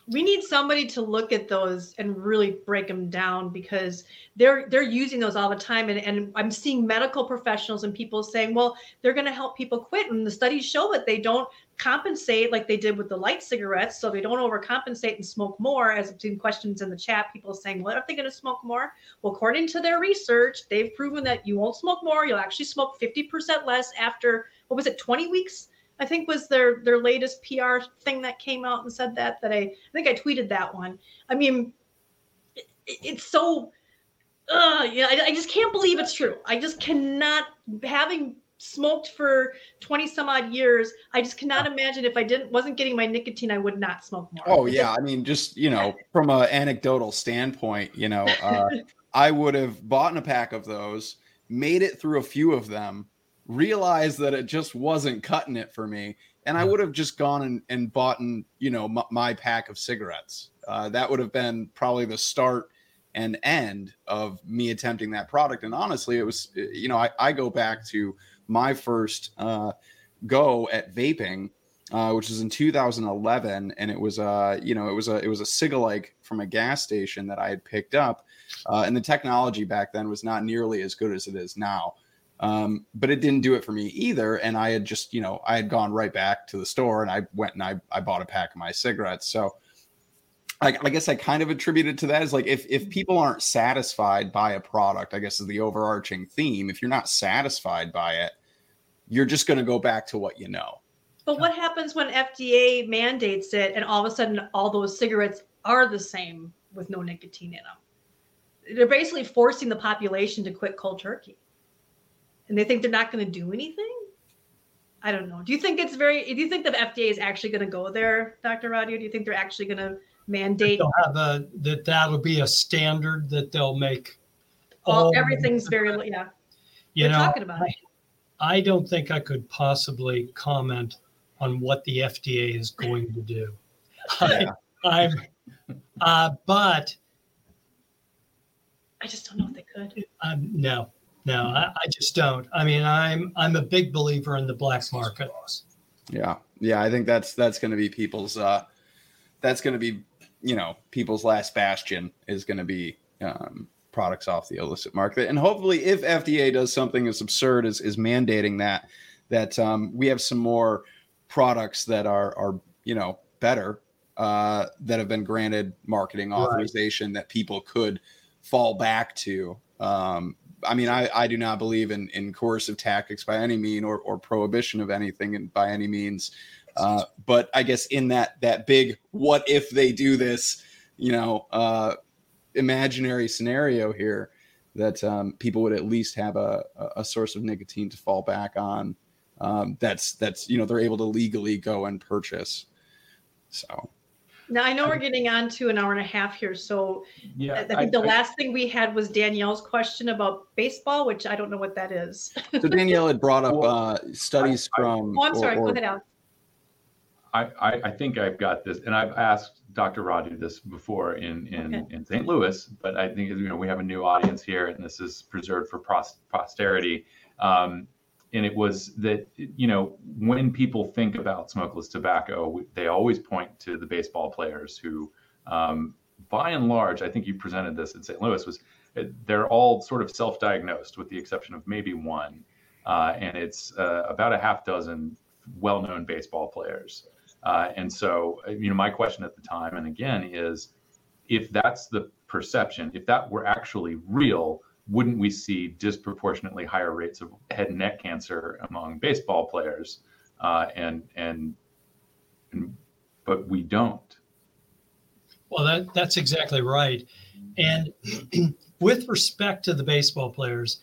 we need somebody to look at those and really break them down because they're they're using those all the time. And, and i'm seeing medical professionals and people saying well they're going to help people quit. And the studies show that they don't compensate like they did with the light cigarettes. So they don't overcompensate and smoke more as i've seen questions in the chat people saying what are they going to smoke more? Well according to their research they've proven that you won't smoke more. You'll actually smoke 50% less after what was it 20 weeks I think was their their latest PR thing that came out and said that that I I think I tweeted that one. I mean, it, it's so uh yeah, I, I just can't believe it's true. I just cannot having smoked for 20 some odd years i just cannot imagine if i didn't wasn't getting my nicotine i would not smoke more oh yeah i mean just you know from an anecdotal standpoint you know uh, i would have bought a pack of those made it through a few of them realized that it just wasn't cutting it for me and i would have just gone and, and bought you know my, my, pack of cigarettes. Uh, that would have been probably the start and end of me attempting that product and honestly it was you know i, I go back to my first uh, go at vaping uh, which was in 2011 and it was uh you know it was a it was a cigalike from a gas station that i had picked up uh, and the technology back then was not nearly as good as it is now um, but it didn't do it for me either. And I had just, you know, I had gone right back to the store and I went and I, I bought a pack of my cigarettes. So I, I guess I kind of attributed to that is like if if people aren't satisfied by a product, I guess is the overarching theme. If you're not satisfied by it, you're just going to go back to what you know. But what happens when FDA mandates it and all of a sudden all those cigarettes are the same with no nicotine in them? They're basically forcing the population to quit cold turkey and they think they're not going to do anything. I don't know. Do you think it's very? Do you think the FDA is actually going to go there, Dr. Rodu? do you think they're actually going to mandate? They'll have a that that'll be a standard that they'll make. All, all everything's very yeah. You know, talking about I, I don't think I could possibly comment on what the FDA is going to do. Yeah. I, am uh, but I just don't know if they could. Um, no, no, I, I, just don't. I mean, I'm I'm a big believer in the black market. Yeah, yeah, I think that's that's going to be people's uh, that's going to be you know people's last bastion is going to be um, products off the illicit market, and hopefully, if FDA does something as absurd as is mandating that, that um, we have some more products that are are you know better uh, that have been granted marketing authorization right. that people could fall back to um, I mean, I, I do not believe in, in coercive tactics by any mean or, or prohibition of anything and by any means. Uh, but I guess in that that big what if they do this, you know, uh, imaginary scenario here, that um, people would at least have a, a source of nicotine to fall back on. Um, that's that's you know they're able to legally go and purchase. So now I know we're getting on to an hour and a half here, so yeah, I think I, the I, last thing we had was Danielle's question about baseball, which I don't know what that is. so Danielle had brought up uh, studies from. Oh, I'm sorry. Or, or, Go ahead, Alex. I, I, I think I've got this, and I've asked Dr. Rodu this before in in, okay. in St. Louis, but I think you know we have a new audience here, and this is preserved for posterity. Um, and it was that you know when people think about smokeless tobacco, they always point to the baseball players who, um, by and large, I think you presented this in St. Louis was they're all sort of self-diagnosed with the exception of maybe one, uh, and it's uh, about a half dozen well-known baseball players. Uh, and so, uh, you know, my question at the time, and again, is if that's the perception, if that were actually real, wouldn't we see disproportionately higher rates of head and neck cancer among baseball players? Uh, and, and and but we don't. Well, that that's exactly right. And with respect to the baseball players,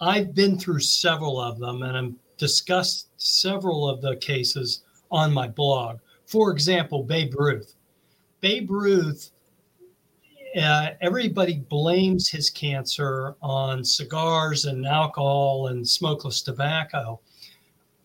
I've been through several of them, and I've discussed several of the cases on my blog. For example, Babe Ruth. Babe Ruth, uh, everybody blames his cancer on cigars and alcohol and smokeless tobacco.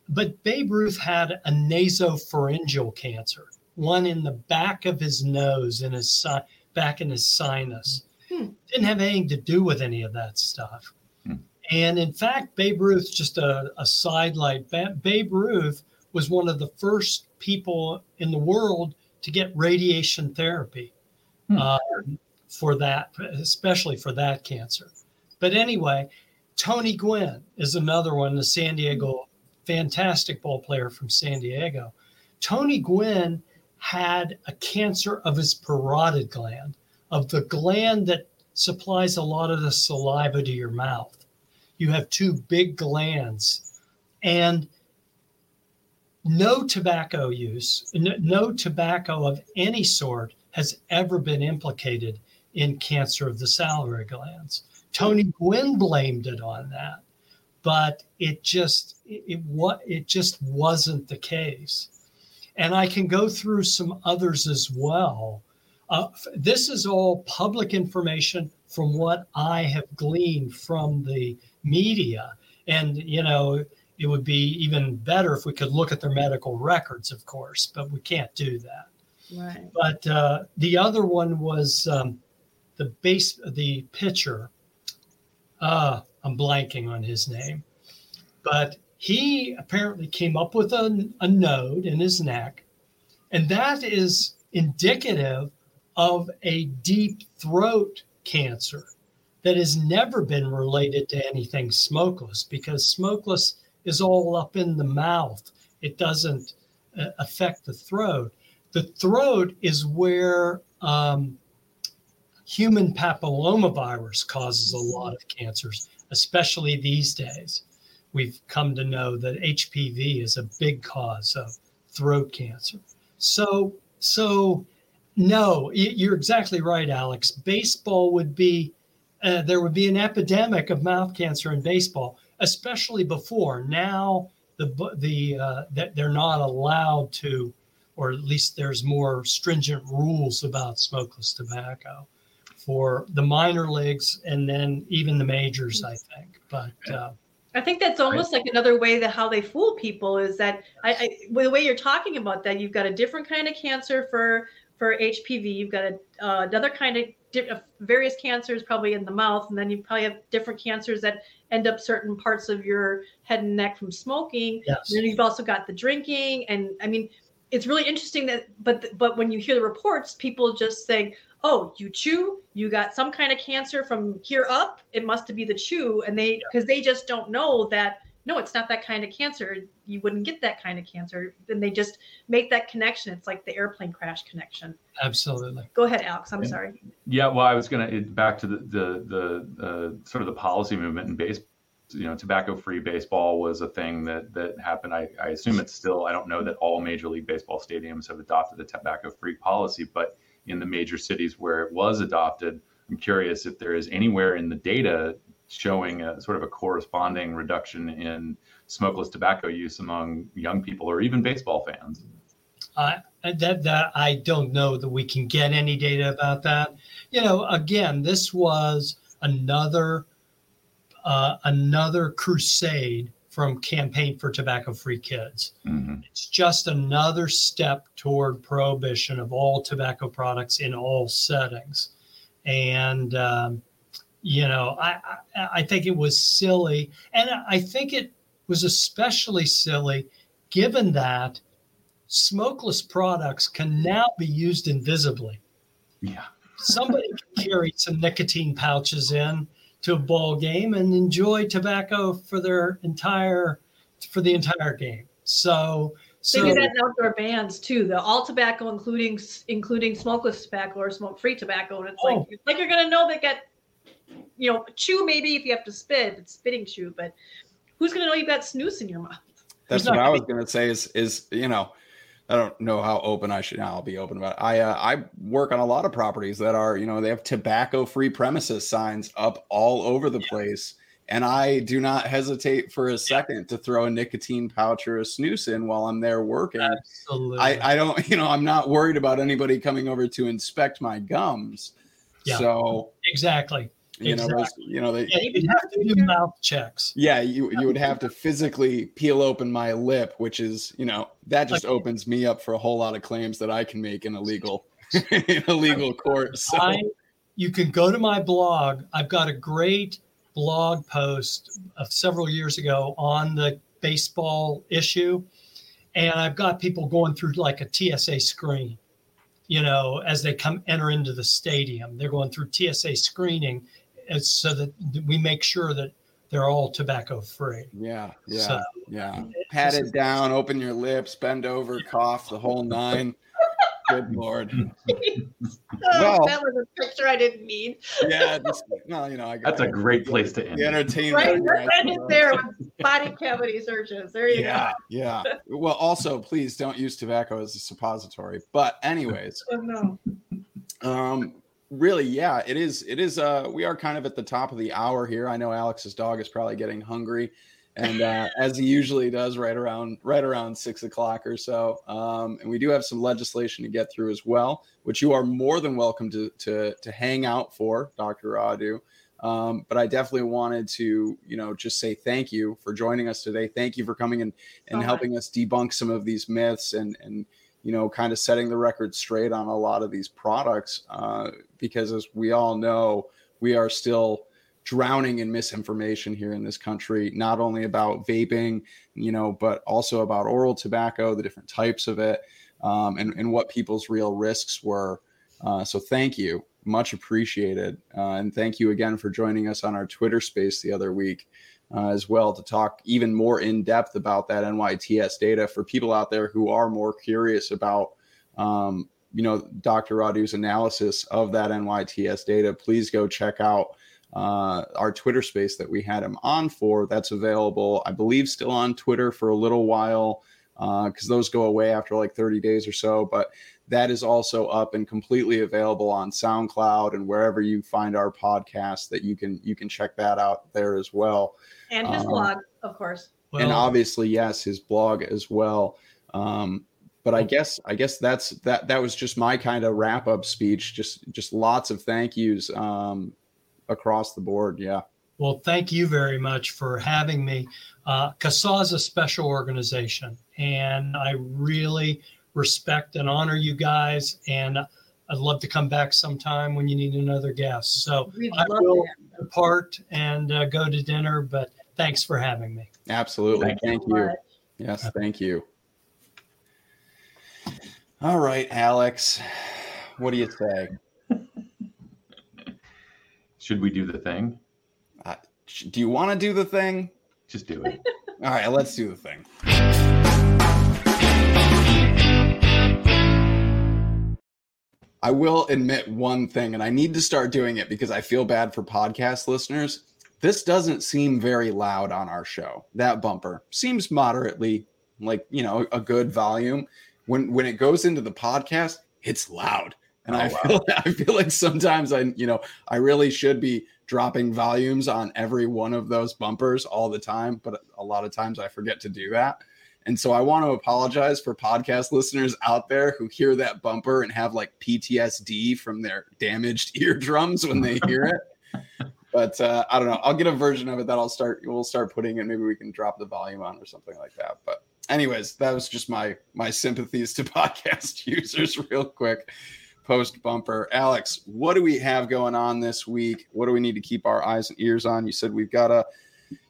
But Babe Ruth had a nasopharyngeal cancer, one in the back of his nose and his si- back in his sinus. Hmm. Didn't have anything to do with any of that stuff. Hmm. And in fact, Babe Ruth, just a, a sidelight, Babe Ruth was one of the first people in the world to get radiation therapy hmm. uh, for that, especially for that cancer. But anyway, Tony Gwynn is another one, the San Diego, fantastic ball player from San Diego. Tony Gwynn had a cancer of his parotid gland, of the gland that supplies a lot of the saliva to your mouth. You have two big glands. And no tobacco use, no tobacco of any sort has ever been implicated in cancer of the salivary glands. Tony Gwynn blamed it on that, but it just it what it just wasn't the case. And I can go through some others as well. Uh, this is all public information from what I have gleaned from the media. And, you know, it would be even better if we could look at their medical records, of course, but we can't do that. Right. But uh, the other one was um, the base, of the pitcher. Uh, I'm blanking on his name, but he apparently came up with a, a node in his neck, and that is indicative of a deep throat cancer that has never been related to anything smokeless because smokeless is all up in the mouth. It doesn't uh, affect the throat. The throat is where um, human papillomavirus causes a lot of cancers, especially these days. We've come to know that HPV is a big cause of throat cancer. So, so no, you're exactly right, Alex. Baseball would be uh, there would be an epidemic of mouth cancer in baseball especially before. Now the the uh, that they're not allowed to, or at least there's more stringent rules about smokeless tobacco for the minor leagues and then even the majors. I think, but. Uh, I think that's almost like another way that how they fool people is that I, I the way you're talking about that you've got a different kind of cancer for for HPV, you've got a, uh, another kind of various cancers probably in the mouth, and then you probably have different cancers that end up certain parts of your head and neck from smoking. Yes. And then you've also got the drinking, and I mean, it's really interesting that, but but when you hear the reports, people just say, "Oh, you chew, you got some kind of cancer from here up. It must be the chew," and they because they just don't know that no, it's not that kind of cancer. You wouldn't get that kind of cancer. Then they just make that connection. It's like the airplane crash connection. Absolutely. Go ahead, Alex. I'm sorry. Yeah, well, I was going to back to the the the uh, sort of the policy movement in baseball. You know, tobacco-free baseball was a thing that that happened. I, I assume it's still. I don't know that all Major League Baseball stadiums have adopted the tobacco-free policy, but in the major cities where it was adopted, I'm curious if there is anywhere in the data showing a sort of a corresponding reduction in smokeless tobacco use among young people or even baseball fans. Uh, that that I don't know that we can get any data about that. You know, again, this was another uh, another crusade from Campaign for Tobacco Free Kids. Mhm. It's just another step toward prohibition of all tobacco products in all settings. And, um, you know, I, I, I think it was silly. And I think it was especially silly given that smokeless products can now be used invisibly. Yeah. Somebody can carry some nicotine pouches in to a ball game and enjoy tobacco for their entire for the entire game. So They so do that in outdoor bands too. The all tobacco, including including smokeless tobacco or smoke free tobacco, and it's Oh. like it's like you're gonna know they got, you know, chew maybe if you have to spit, it's spitting chew, but who's gonna know you've got snus in your mouth? That's what I was going to say. Is is you know, I don't know how open I should. I'll be open about it. I uh, I work on a lot of properties that are you know they have tobacco free premises signs up all over the place, and I do not hesitate for a second to throw a nicotine pouch or a snus in while I'm there working. absolutely. I, I don't, you know, I'm not worried about anybody coming over to inspect my gums. Yeah. So, exactly. You know, those, you know, they, Yeah, you'd have to do mouth checks. yeah, you you would have to physically peel open my lip, which is, you know, that just Okay. opens me up for a whole lot of claims that I can make in a legal in a legal court. So, I, you can go to my blog. I've got a great blog post of several years ago on the baseball issue, and I've got people going through like a TSA screen. You know, as they come enter into the stadium, they're going through TSA screening, and so that we make sure that they're all tobacco free. yeah, yeah, So- yeah. Pat it down, open your lips, bend over, cough, the whole nine. Good lord. Oh, Well- that was a picture I didn't mean. Yeah, just, well, you know, I got That's a great place to end. The entertainment. Right, right, right there with body cavity searches. There you go. yeah, yeah. Well, also, please don't use tobacco as a suppository. But, anyways. Oh no. um, really, yeah, it is. It is. Uh, we are kind of at the top of the hour here. I know Alex's dog is probably getting hungry, and uh, as he usually does, right around right around six o'clock or so. Um, and we do have some legislation to get through as well, which you are more than welcome to to to hang out for, Doctor Rodu. Um, but I definitely wanted to, you know, just say thank you for joining us today. Thank you for coming and and So helping us debunk some of these myths and and you know kind of setting the record straight on a lot of these products uh, because as we all know, we are still drowning in misinformation here in this country, not only about vaping, you know, but also about oral tobacco, the different types of it, um, and and what people's real risks were. Uh, so thank you, much appreciated, uh, and thank you again for joining us on our Twitter space the other week. Uh, as well to talk even more in depth about that NYTS data for people out there who are more curious about, um, you know, Dr. Rodu's analysis of that NYTS data. Please go check out uh, our Twitter space that we had him on for. That's available, I believe, still on Twitter for a little while because those go away after like 30 days or so. But that is also up and completely available on SoundCloud and wherever you find our podcast. That you can you can check that out there as well And his Um, blog, of course. and obviously yes his blog as well um but i guess i guess that's that that was just my kind of wrap up speech just just lots of thank yous um across the board yeah Well, thank you very much for having me. Uh, CASAA is a special organization, and I really respect and honor you guys. And I'd love to come back sometime when you need another guest. So We'd I love will to depart and uh, go to dinner, but thanks for having me. absolutely Thank thank, you you much. yes thank you all right alex what do you say Should we do the thing? Uh, sh- do you want to do the thing Just do it. all right let's do the thing I will admit one thing, and I need to start doing it because I feel bad for podcast listeners. This doesn't seem very loud on our show. That bumper seems moderately like you know a good volume. When when it goes into the podcast, it's loud, and Oh, I wow. feel I feel like sometimes I you know I really should be dropping volumes on every one of those bumpers all the time, but a lot of times I forget to do that. And so I want to apologize for podcast listeners out there who hear that bumper and have like PTSD from their damaged eardrums when they hear it. But uh, I don't know. I'll get a version of it that I'll start. We'll start putting it. Maybe we can drop the volume on or something like that. But anyways, that was just my my sympathies to podcast users, real quick. Post bumper, Alex. What do we have going on this week? What do we need to keep our eyes and ears on? You said we've got a,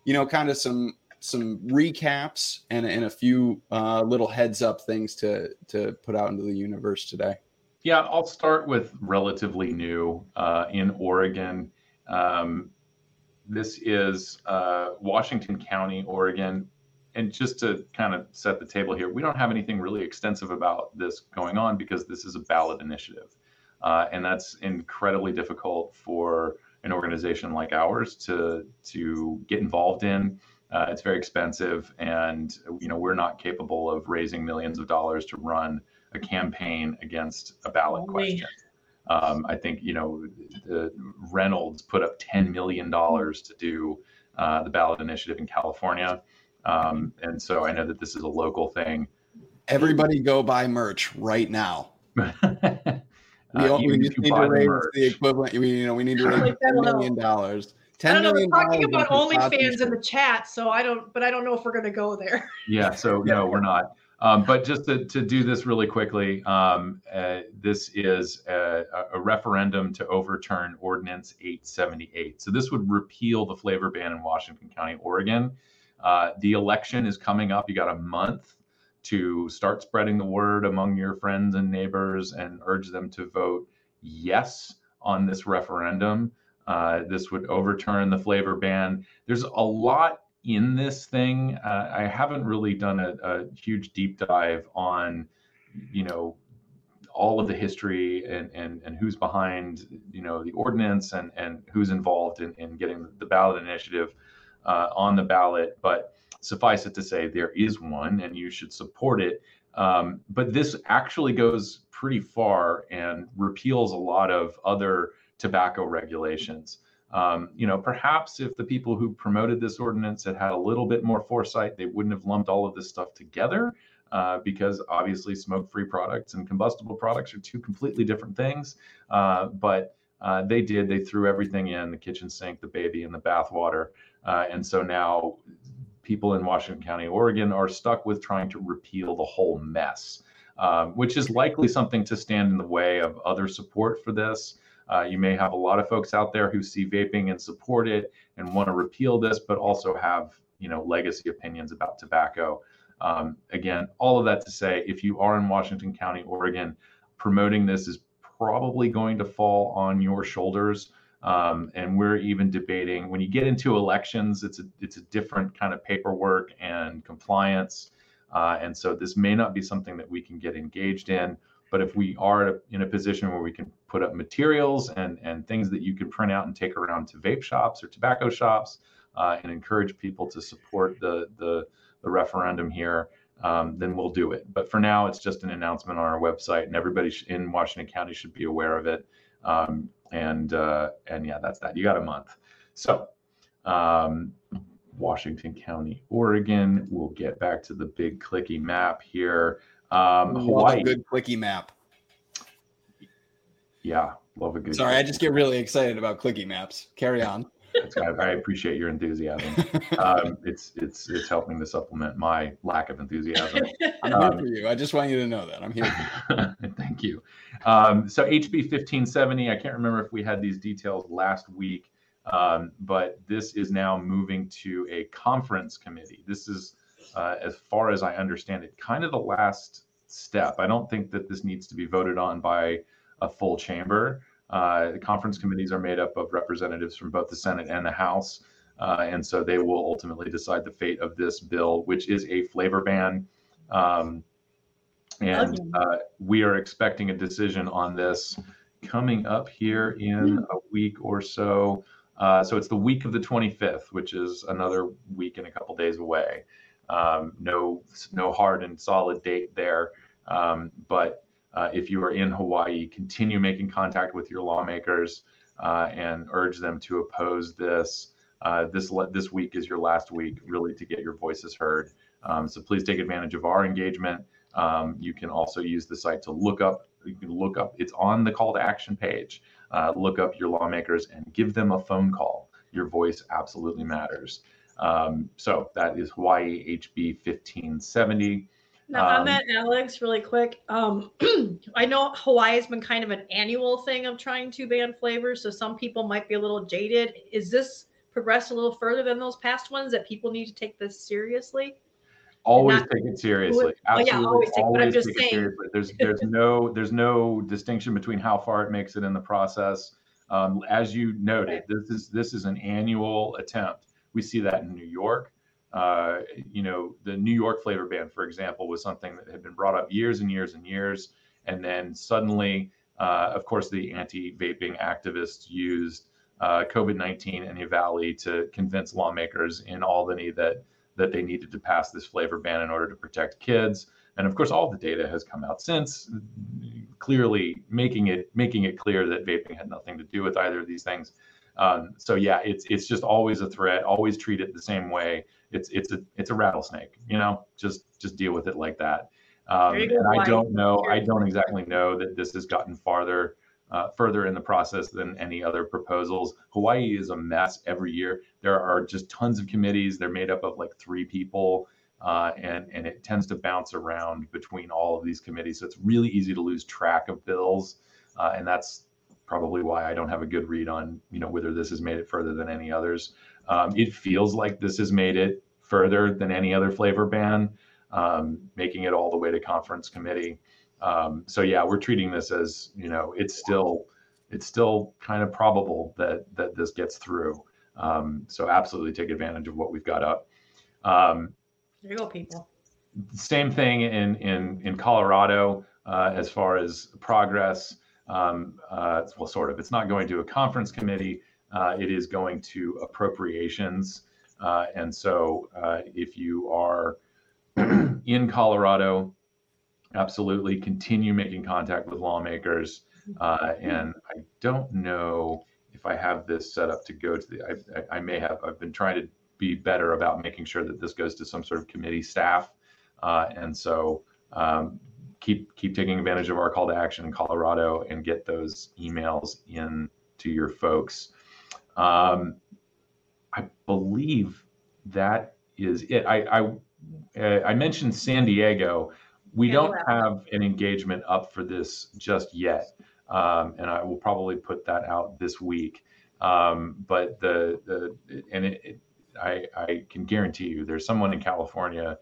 you know, kind of some some recaps and, and a few uh, little heads up things to to put out into the universe today. Yeah, I'll start with relatively new uh, in Oregon. Um, this is uh, Washington County, Oregon. And just to kind of set the table here, we don't have anything really extensive about this going on because this is a ballot initiative. Uh, and that's incredibly difficult for an organization like ours to, to get involved in. Uh, it's very expensive, and you know we're not capable of raising millions of dollars to run a campaign against a ballot question. Um, I think you know the Reynolds put up ten million dollars to do uh, the ballot initiative in California, um, and so I know that this is a local thing. Everybody go buy merch right now. we, Uh, we just you need to raise merch. the equipment. We, you know, we need to raise a million dollars. I don't know. We're talking about into OnlyFans in the chat, so I don't. But I don't know if we're going to go there. Yeah, so no, we're not. Um, but just to, to do this really quickly, um, uh, this is a, a referendum to overturn Ordinance 878. So this would repeal the flavor ban in Washington County, Oregon. Uh, the election is coming up. You got a month to start spreading the word among your friends and neighbors and urge them to vote yes on this referendum. Uh, this would overturn the flavor ban. There's a lot in this thing. Uh, I haven't really done a, a huge deep dive on, you know, all of the history and, and, and who's behind, you know, the ordinance and, and who's involved in, in getting the ballot initiative uh, on the ballot. But suffice it to say, there is one and you should support it. Um, but this actually goes pretty far and repeals a lot of other tobacco regulations. Um, you know, perhaps if the people who promoted this ordinance had had a little bit more foresight, they wouldn't have lumped all of this stuff together uh, because obviously smoke free products and combustible products are two completely different things. Uh, but uh, they did, they threw everything in the kitchen sink, the baby, and the bathwater. Uh, and so now people in Washington County, Oregon are stuck with trying to repeal the whole mess, um, which is likely something to stand in the way of other support for this. Uh, you may have a lot of folks out there who see vaping and support it and want to repeal this, but also have you know legacy opinions about tobacco. Um, again, all of that to say, if you are in Washington County, Oregon, promoting this is probably going to fall on your shoulders. Um, and we're even debating when you get into elections, it's a it's a different kind of paperwork and compliance. Uh, and so this may not be something that we can get engaged in. But if we are in a position where we can put up materials and, and things that you can print out and take around to vape shops or tobacco shops uh, and encourage people to support the, the, the referendum here, um, then we'll do it. But for now, it's just an announcement on our website, and everybody in Washington County should be aware of it. Um, and uh, and yeah, that's that. You got a month. So um, Washington County, Oregon. We'll get back to the big clicky map here. Um, a Hawaii. good clicky map. Yeah, love a good. Sorry, I just get really excited about clicky maps. Carry on. I, appreciate your enthusiasm. Um, it's it's it's helping to supplement my lack of enthusiasm. I'm Um, here for you. I just want you to know that I'm here. For you. Thank you. Um, so HB 1570, I can't remember if we had these details last week, um, but this is now moving to a conference committee. This is, uh, as far as I understand it, kind of the last step. I don't think that this needs to be voted on by a full chamber. Uh, the conference committees are made up of representatives from both the Senate and the House. Uh, and so they will ultimately decide the fate of this bill, which is a flavor ban. Um, and uh, we are expecting a decision on this coming up here in a week or so. Uh, so it's the week of the 25th, which is another week and a couple days away. Um, no, no hard and solid date there. Um, but uh, if you are in Hawaii, continue making contact with your lawmakers uh, and urge them to oppose this. Uh, this this week is your last week, really, to get your voices heard. Um, so please take advantage of our engagement. Um, you can also use the site to look up. You can look up. It's on the call to action page. Uh, look up your lawmakers and give them a phone call. your voice absolutely matters. Um, so that is Hawaii HB 1570. Now, on Um, that, Alex, really quick, um, I know Hawaii has been kind of an annual thing of trying to ban flavors, so some people might be a little jaded. Is this progressed a little further than those past ones that people need to take this seriously? always not- take it seriously. Oh, yeah, always take- but I'm just saying. seriously. There's there's no there's no distinction between how far it makes it in the process. Um, as you noted, this is this is an annual attempt. We see that in New York. Uh, you know, the New York flavor ban, for example, was something that had been brought up years and years and years, and then suddenly, uh, of course, the anti-vaping activists used uh, COVID-19 and the EVALI to convince lawmakers in Albany that that they needed to pass this flavor ban in order to protect kids. And of course, all the data has come out since, clearly making it making it clear that vaping had nothing to do with either of these things. Um, so yeah, it's it's just always a threat. Always treat it the same way. It's it's a it's a rattlesnake. You know, just just deal with it like that. Um, and I don't know. I don't exactly know that this has gotten farther uh, further in the process than any other proposals. Hawaii is a mess every year. There are just tons of committees. They're made up of like three people, uh, and and it tends to bounce around between all of these committees. So it's really easy to lose track of bills, uh, and that's probably why I don't have a good read on you know whether this has made it further than any others. Um, it feels like this has made it further than any other flavor ban, um, making it all the way to conference committee. Um, so yeah, we're treating this as you know it's still it's still kind of probable that that this gets through. Um, so absolutely take advantage of what we've got up. Um, There you go, people. same thing in in in Colorado uh, as far as progress. Um, uh, well, sort of. It's not going to a conference committee. Uh, it is going to appropriations. Uh, and so, uh, if you are in Colorado, absolutely continue making contact with lawmakers. Uh, and I don't know if I have this set up to go to the. I, I, may have. I've been trying to be better about making sure that this goes to some sort of committee staff. Uh, and so um, keep keep taking advantage of our call to action in Colorado and get those emails in to your folks. Um, I believe that is it. I I, uh, I mentioned San Diego. We Yeah, don't have an engagement up for this just yet, um, and I will probably put that out this week. Um, but the the and it, it, I I can guarantee you, there's someone in California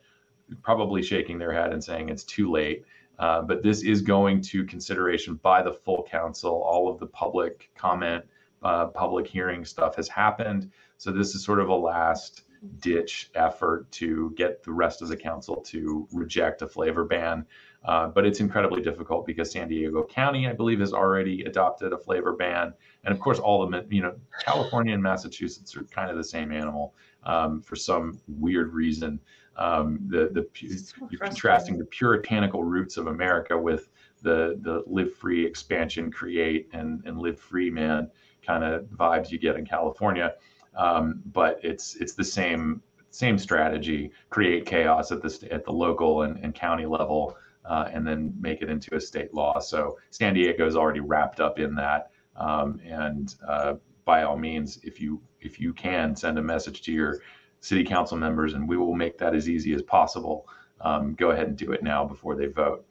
probably shaking their head and saying it's too late. Uh, but this is going to consideration by the full council. All of the public comment, uh, public hearing stuff has happened. So this is sort of a last ditch effort to get the rest of the council to reject a flavor ban. Uh, but it's incredibly difficult because San Diego County, I believe, has already adopted a flavor ban, and of course, all the you know California and Massachusetts are kind of the same animal um, for some weird reason. Um, the the So you're contrasting the puritanical roots of America with the the live free expansion, create and and live free man kind of vibes you get in California. Um, but it's it's the same same strategy: create chaos at the at the local and, and county level, uh, and then make it into a state law. So San Diego is already wrapped up in that. Um, and uh, by all means, if you if you can send a message to your city council members, and we will make that as easy as possible. Um, go ahead and do it now before they vote.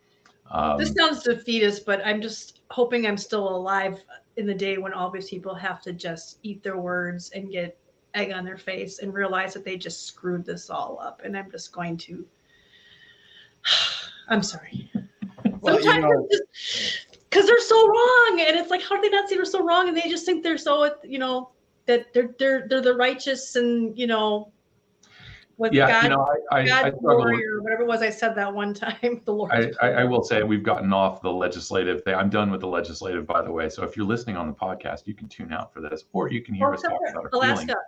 Um, This sounds defeatist, but I'm just hoping I'm still alive in the day when all these people have to just eat their words and get egg on their face and realize that they just screwed this all up. And I'm just going to. I'm sorry. Well, you Sometimes know- because they're so wrong, and it's like, how do they not see they're so wrong? And they just think they're so, you know, that they're they're they're the righteous and you know, with yeah, God, you know, I, I, I God struggle with- whatever it was I said that one time. The Lord. I, I, I will say we've gotten off the legislative thing. I'm done with the legislative, by the way. So if you're listening on the podcast, you can tune out for this, or you can hear Oh, us talk about for our Alaska. feelings.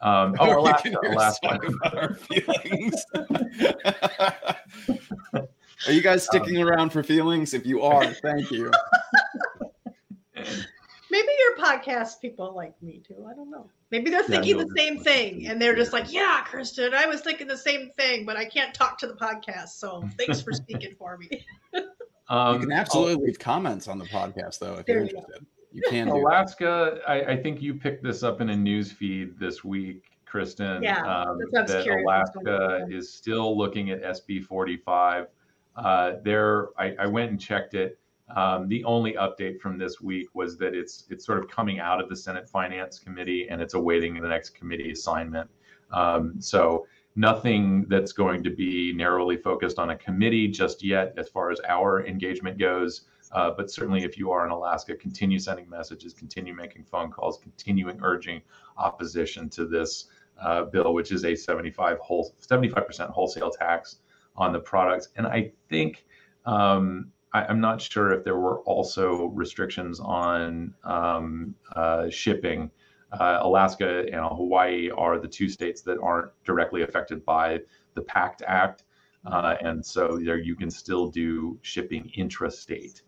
Um, oh, You Alaska, can hear Alaska. about our feelings. are you guys sticking around for feelings? If you are, thank you. Maybe your podcast people like me too. I don't know. Maybe they're thinking no, the same thing and they're just like, yeah, Kristen, I was thinking the same thing, but I can't talk to the podcast. So thanks for speaking for me. Um, you can absolutely leave comments on the podcast, though, if you're you go. interested. You can Alaska. I, I, think you picked this up in a news feed this week, Kristen. Yeah, um, that Alaska is still looking at SB 45. Uh, there, I, I, went and checked it. Um, the only update from this week was that it's it's sort of coming out of the Senate Finance Committee and it's awaiting the next committee assignment. Um, so nothing that's going to be narrowly focused on a committee just yet as far as our engagement goes. Uh, but certainly, if you are in Alaska, continue sending messages, continue making phone calls, continuing urging opposition to this uh, bill, which is a 75 whole 75% wholesale tax on the products. And I think um, I, am not sure if there were also restrictions on um, uh, shipping uh, Alaska and Hawaii are the two states that aren't directly affected by the PACT Act. Uh, and so there you can still do shipping intrastate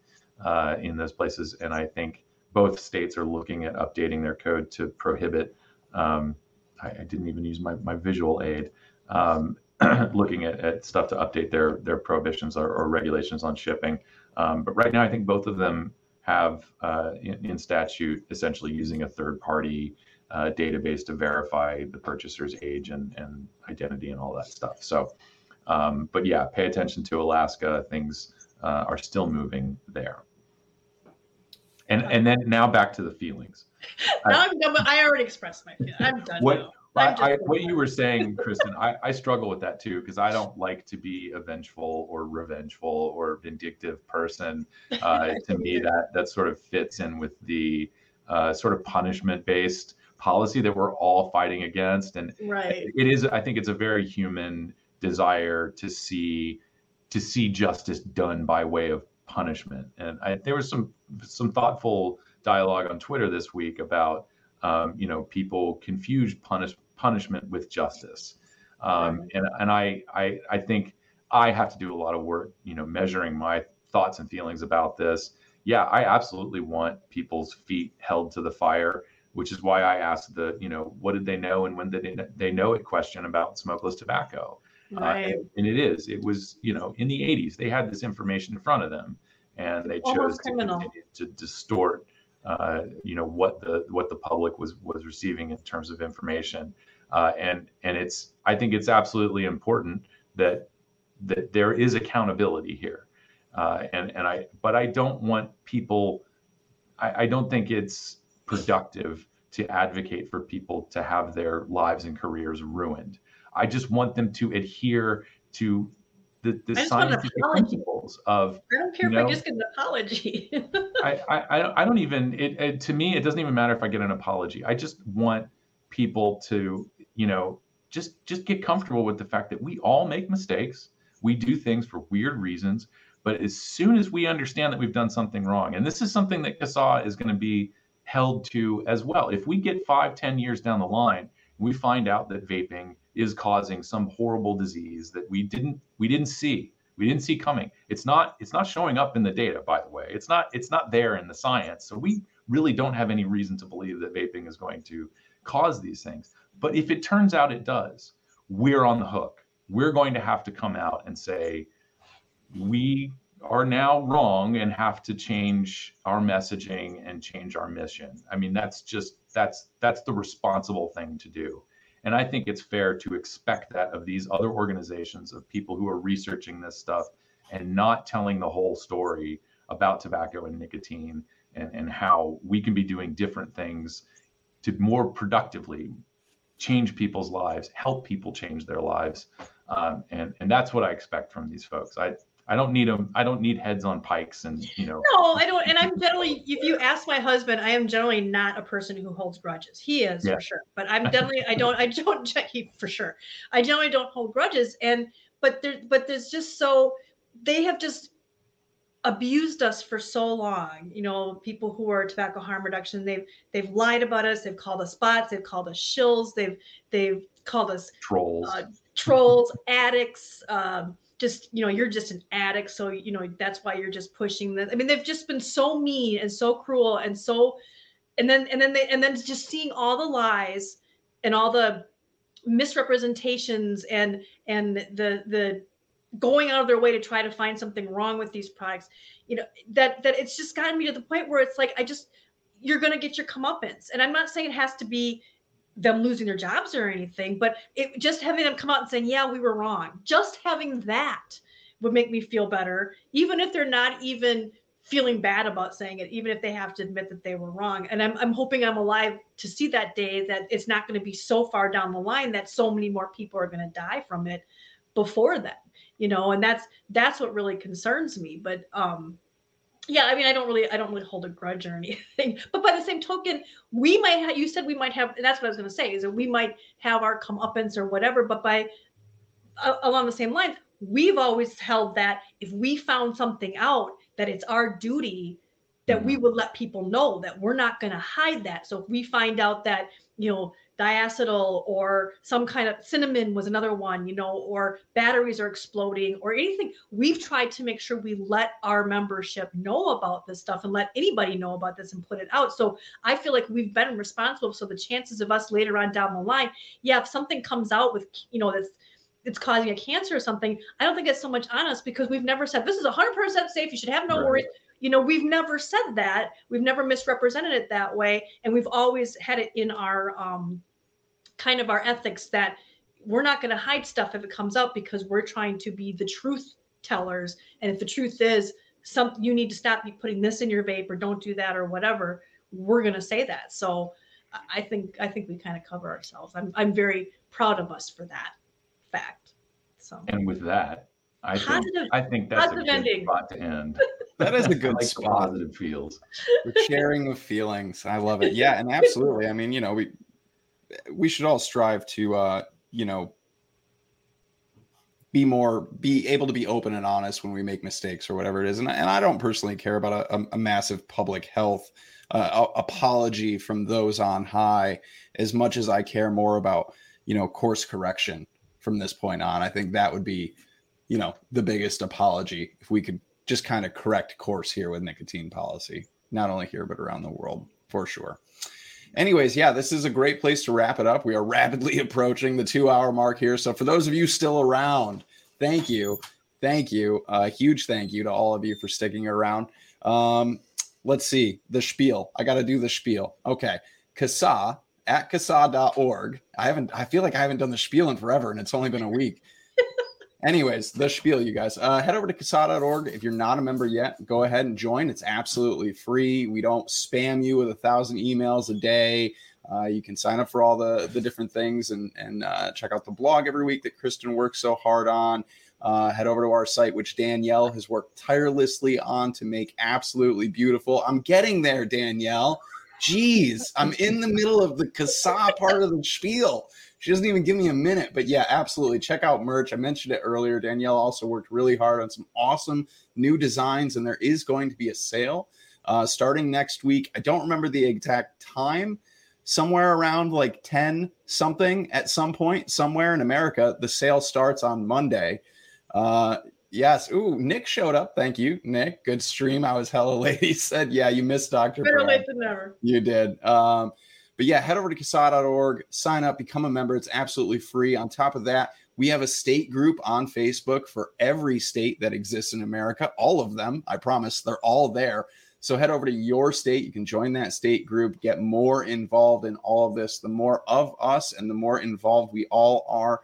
uh, in those places. And I think both states are looking at updating their code to prohibit. Um, I, I, didn't even use my, my visual aid. Um, looking at, at, stuff to update their their prohibitions or, or regulations on shipping. Um, but right now, I think both of them have uh, in, in, statute essentially using a third party uh, database to verify the purchaser's age and, and identity and all that stuff. So, um, but yeah, pay attention to Alaska. Things uh, are still moving there. And and then now back to the feelings. now I'm done. I already expressed my feelings. I'm done. What now. I, I, what you were saying, Kristen, I, I struggle with that too because I don't like to be a vengeful or revengeful or vindictive person. Uh, to me, that that sort of fits in with the uh, sort of punishment-based policy that we're all fighting against, and right. it is. I think it's a very human desire to see to see justice done by way of punishment. And I, there was some some thoughtful dialogue on Twitter this week about um, you know people confuse punish punishment with justice. Um, and and I, I I think I have to do a lot of work, you know, measuring my thoughts and feelings about this. Yeah, I absolutely want people's feet held to the fire, which is why I asked the, you know, what did they know and when did they know it question about smokeless tobacco. Right. Uh, and, and, it is. It was, you know, in the 80s, they had this information in front of them, and they chose to, to distort, uh, you know, what the what the public was was receiving in terms of information. Uh, and and it's I think it's absolutely important that that there is accountability here. Uh, and and I but I don't want people. I, I don't think it's productive to advocate for people to have their lives and careers ruined. I just want them to adhere to the, the scientific principles of. I don't care you know, if I just get an apology. I, I I don't even it, it, to me it doesn't even matter if I get an apology. I just want people to you know, just just get comfortable with the fact that we all make mistakes. We do things for weird reasons, but as soon as we understand that we've done something wrong, and this is something that CASAA is going to be held to as well. If we get five, ten years down the line, we find out that vaping is causing some horrible disease that we didn't we didn't see. We didn't see coming. It's not it's not showing up in the data by the way. It's not it's not there in the science. So we really don't have any reason to believe that vaping is going to cause these things. But if it turns out it does, we're on the hook. We're going to have to come out and say, we are now wrong and have to change our messaging and change our mission. I mean, that's just that's that's the responsible thing to do. And I think it's fair to expect that of these other organizations of people who are researching this stuff and not telling the whole story about tobacco and nicotine and, and how we can be doing different things to more productively change people's lives, help people change their lives, um, and and that's what I expect from these folks. I I don't need them. I don't need heads on pikes and you know. No, I don't. And I'm generally, if you ask my husband, I am generally not a person who holds grudges. He is yeah. for sure, but I'm definitely I don't I don't he for sure. I generally don't hold grudges, and but there but there's just so they have just abused us for so long you know people who are tobacco harm reduction they've they've lied about us they've called us bots they've called us shills they've they've called us trolls uh, trolls addicts um, just you know you're just an addict so you know that's why you're just pushing this i mean they've just been so mean and so cruel and so and then and then they and then just seeing all the lies and all the misrepresentations and and the the going out of their way to try to find something wrong with these products you know that that it's just gotten me to the point where it's like i just you're going to get your comeuppance. And I'm not saying it has to be them losing their jobs or anything, but it just having them come out and saying, yeah, we were wrong. Just having that would make me feel better, even if they're not even feeling bad about saying it, even if they have to admit that they were wrong. And I'm, I'm hoping I'm alive to see that day that it's not going to be so far down the line that so many more people are going to die from it before then, you know, and that's, that's what really concerns me. But, um, yeah, I mean, I don't really, I don't really hold a grudge or anything. But by the same token, we might have. You said we might have. that's what I was going to say is that we might have our comeuppance or whatever. But by uh, along the same lines, we've always held that if we found something out, that it's our duty that we mm-hmm. would let people know that we're not going to hide that. So if we find out that you know diacetyl or some kind of cinnamon was another one, you know, or batteries are exploding or anything. We've tried to make sure we let our membership know about this stuff and let anybody know about this and put it out. So I feel like we've been responsible. So the chances of us later on down the line, yeah, if something comes out with, you know, that's it's causing a cancer or something, I don't think it's so much on us because we've never said this is 100% safe. You should have no right. worries you know we've never said that. We've never misrepresented it that way. And we've always had it in our um, kind of our ethics that we're not going to hide stuff if it comes up because we're trying to be the truth tellers. And if the truth is something you need to stop putting this in your vape or don't do that or whatever we're going to say that. So i think i think we kind of cover ourselves. I'm, I'm very proud of us for that fact so. And with that I positive, think I think that's a good ending. spot to end. That is a good like spot. Positive feels. We're sharing of feelings. I love it. Yeah, and absolutely. I mean, you know, we we should all strive to uh, you know, be more be able to be open and honest when we make mistakes or whatever it is. And, and I don't personally care about a, a massive public health uh, apology from those on high as much as I care more about, you know, course correction from this point on. I think that would be you know, the biggest apology if we could just kind of correct course here with nicotine policy, not only here, but around the world for sure. Anyways, yeah, this is a great place to wrap it up. We are rapidly approaching the two hour mark here. So, for those of you still around, thank you. Thank you. A uh, huge thank you to all of you for sticking around. Um, let's see the spiel. I got to do the spiel. Okay. CASAA at CASAA.org. I haven't, I feel like I haven't done the spiel in forever and it's only been a week. Anyways, the spiel, you guys. Uh, head over to CASAA.org. If you're not a member yet, go ahead and join. It's absolutely free. We don't spam you with a thousand emails a day. Uh, you can sign up for all the, the different things and, and uh, check out the blog every week that Kristen works so hard on. Uh, head over to our site, which Danielle has worked tirelessly on to make absolutely beautiful. I'm getting there, Danielle. Jeez, I'm in the middle of the CASAA part of the spiel. She doesn't even give me a minute. But yeah, absolutely. Check out merch. I mentioned it earlier. Danielle also worked really hard on some awesome new designs, and there is going to be a sale uh, starting next week. I don't remember the exact time. Somewhere around like 10 something at some point, somewhere in America, the sale starts on Monday. Uh, Yes. Ooh, Nick showed up. Thank you, Nick. Good stream. I was hella late. He said, "Yeah, you missed Doctor." Better late than never. You did. Um, but yeah, head over to CASAA.org, sign up, become a member. It's absolutely free. On top of that, we have a state group on Facebook for every state that exists in America, all of them. I promise they're all there. So head over to your state. You can join that state group, get more involved in all of this. The more of us and the more involved we all are,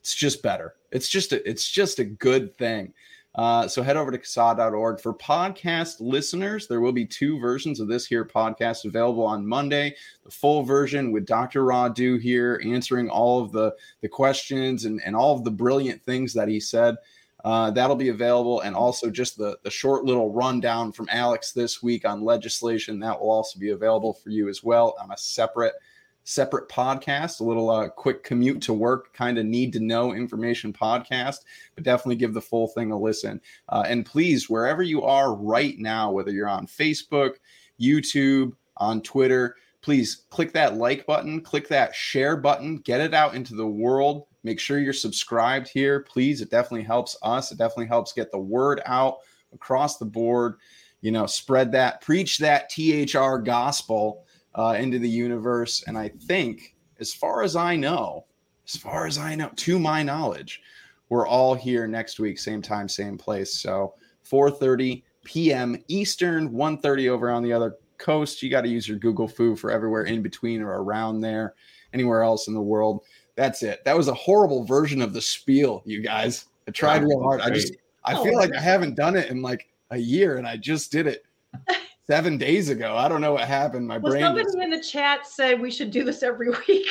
it's just better. It's just a, it's just a good thing. Uh, so head over to CASAA.org. For podcast listeners, there will be two versions of this here podcast available on Monday. The full version with Dr. Rodu here answering all of the, the questions and, and all of the brilliant things that he said. Uh, that'll be available. And also just the, the short little rundown from Alex this week on legislation. That will also be available for you as well on a separate – separate podcast, a little uh, quick commute to work, kind of need to know information podcast, but definitely give the full thing a listen. Uh, and please, wherever you are right now, whether you're on Facebook, YouTube, on Twitter, please click that like button, click that share button, get it out into the world. Make sure you're subscribed here, please. It definitely helps us. It definitely helps get the word out across the board. You know, spread that, preach that THR gospel uh, into the universe. And I think, as far as I know, as far as I know, to my knowledge, we're all here next week, same time, same place. So 4:30 p.m. Eastern, 1:30 over on the other coast, you got to use your Google Foo for everywhere in between or around there, anywhere else in the world. That's it. That was a horrible version of the spiel, you guys. I tried real hard. I just I Oh, feel like I haven't done it in like a year and I just did it seven days ago. I don't know what happened. My Well, brain somebody just- in the chat said we should do this every week.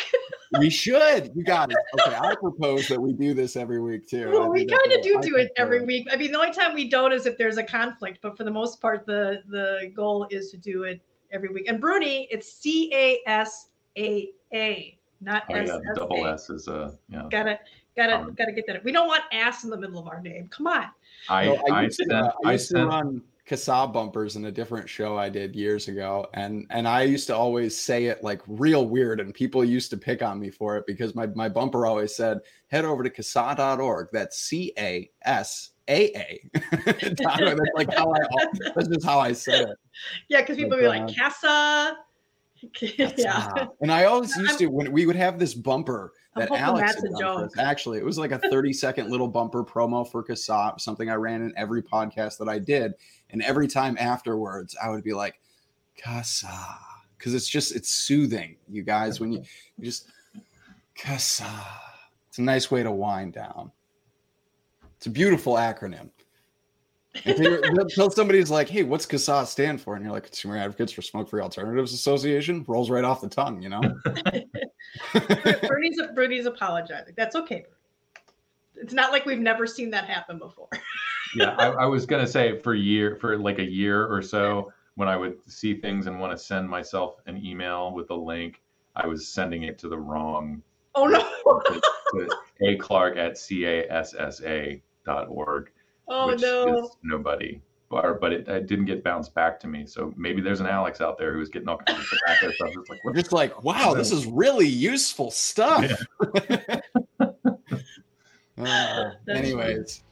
we should. You got it. Okay, I propose that we do this every week too. Well, we kind of do I do it every prefer. week. I mean, the only time we don't is if there's a conflict, but for the most part, the the goal is to do it every week. And Bruni, it's C A S A A, not Oh, S yeah, S double A. S is a yeah. Gotta gotta Um, gotta get that. We don't want ass in the middle of our name. Come on. I So I, used to, uh, I I used to run CASAA bumpers in a different show I did years ago, and and I used to always say it like real weird, and people used to pick on me for it because my my bumper always said, "Head over to casa.org." That's C A S A A. That's like how I that's just how I said it. Yeah, because people But, be like uh, Casa. yeah. Ah. And I always used to when we would have this bumper that Alex that's a done for us. joke. Actually, it was like a 30 second little bumper promo for CASAA, something I ran in every podcast that I did. And every time afterwards, I would be like, Casa. Because it's just it's soothing, you guys, when you, you just Casa. It's a nice way to wind down. It's a beautiful acronym. Until, somebody's like, "Hey, what's CASAA stand for?" and you're like, "Consumer Advocates for Smoke Free Alternatives Association." Rolls right off the tongue, you know. Bernie's Bernie's apologizing. That's okay. It's not like we've never seen that happen before. yeah, I, I was gonna say for year for like a year or so when I would see things and want to send myself an email with a link, I was sending it to the wrong Oh no. to, to a Clark at cassa dot org. Oh which no. is nobody. Or, but it, it didn't get bounced back to me. So maybe there's an Alex out there who's getting all kinds of tobacco stuff. It's like, We're just like, wow, this is really useful stuff. Uh, anyways,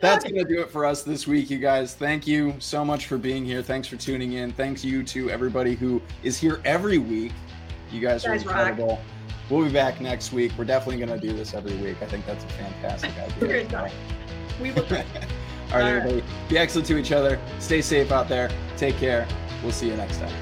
that's going to do it for us this week, you guys. Thank you so much for being here. Thanks for tuning in. Thanks you to everybody who is here every week. You guys are Guys rock. incredible. We'll be back next week. We're definitely going to do this every week. I think that's a fantastic We're idea. We will. All right, All right. everybody. Be excellent to each other. Stay safe out there. Take care. We'll see you next time.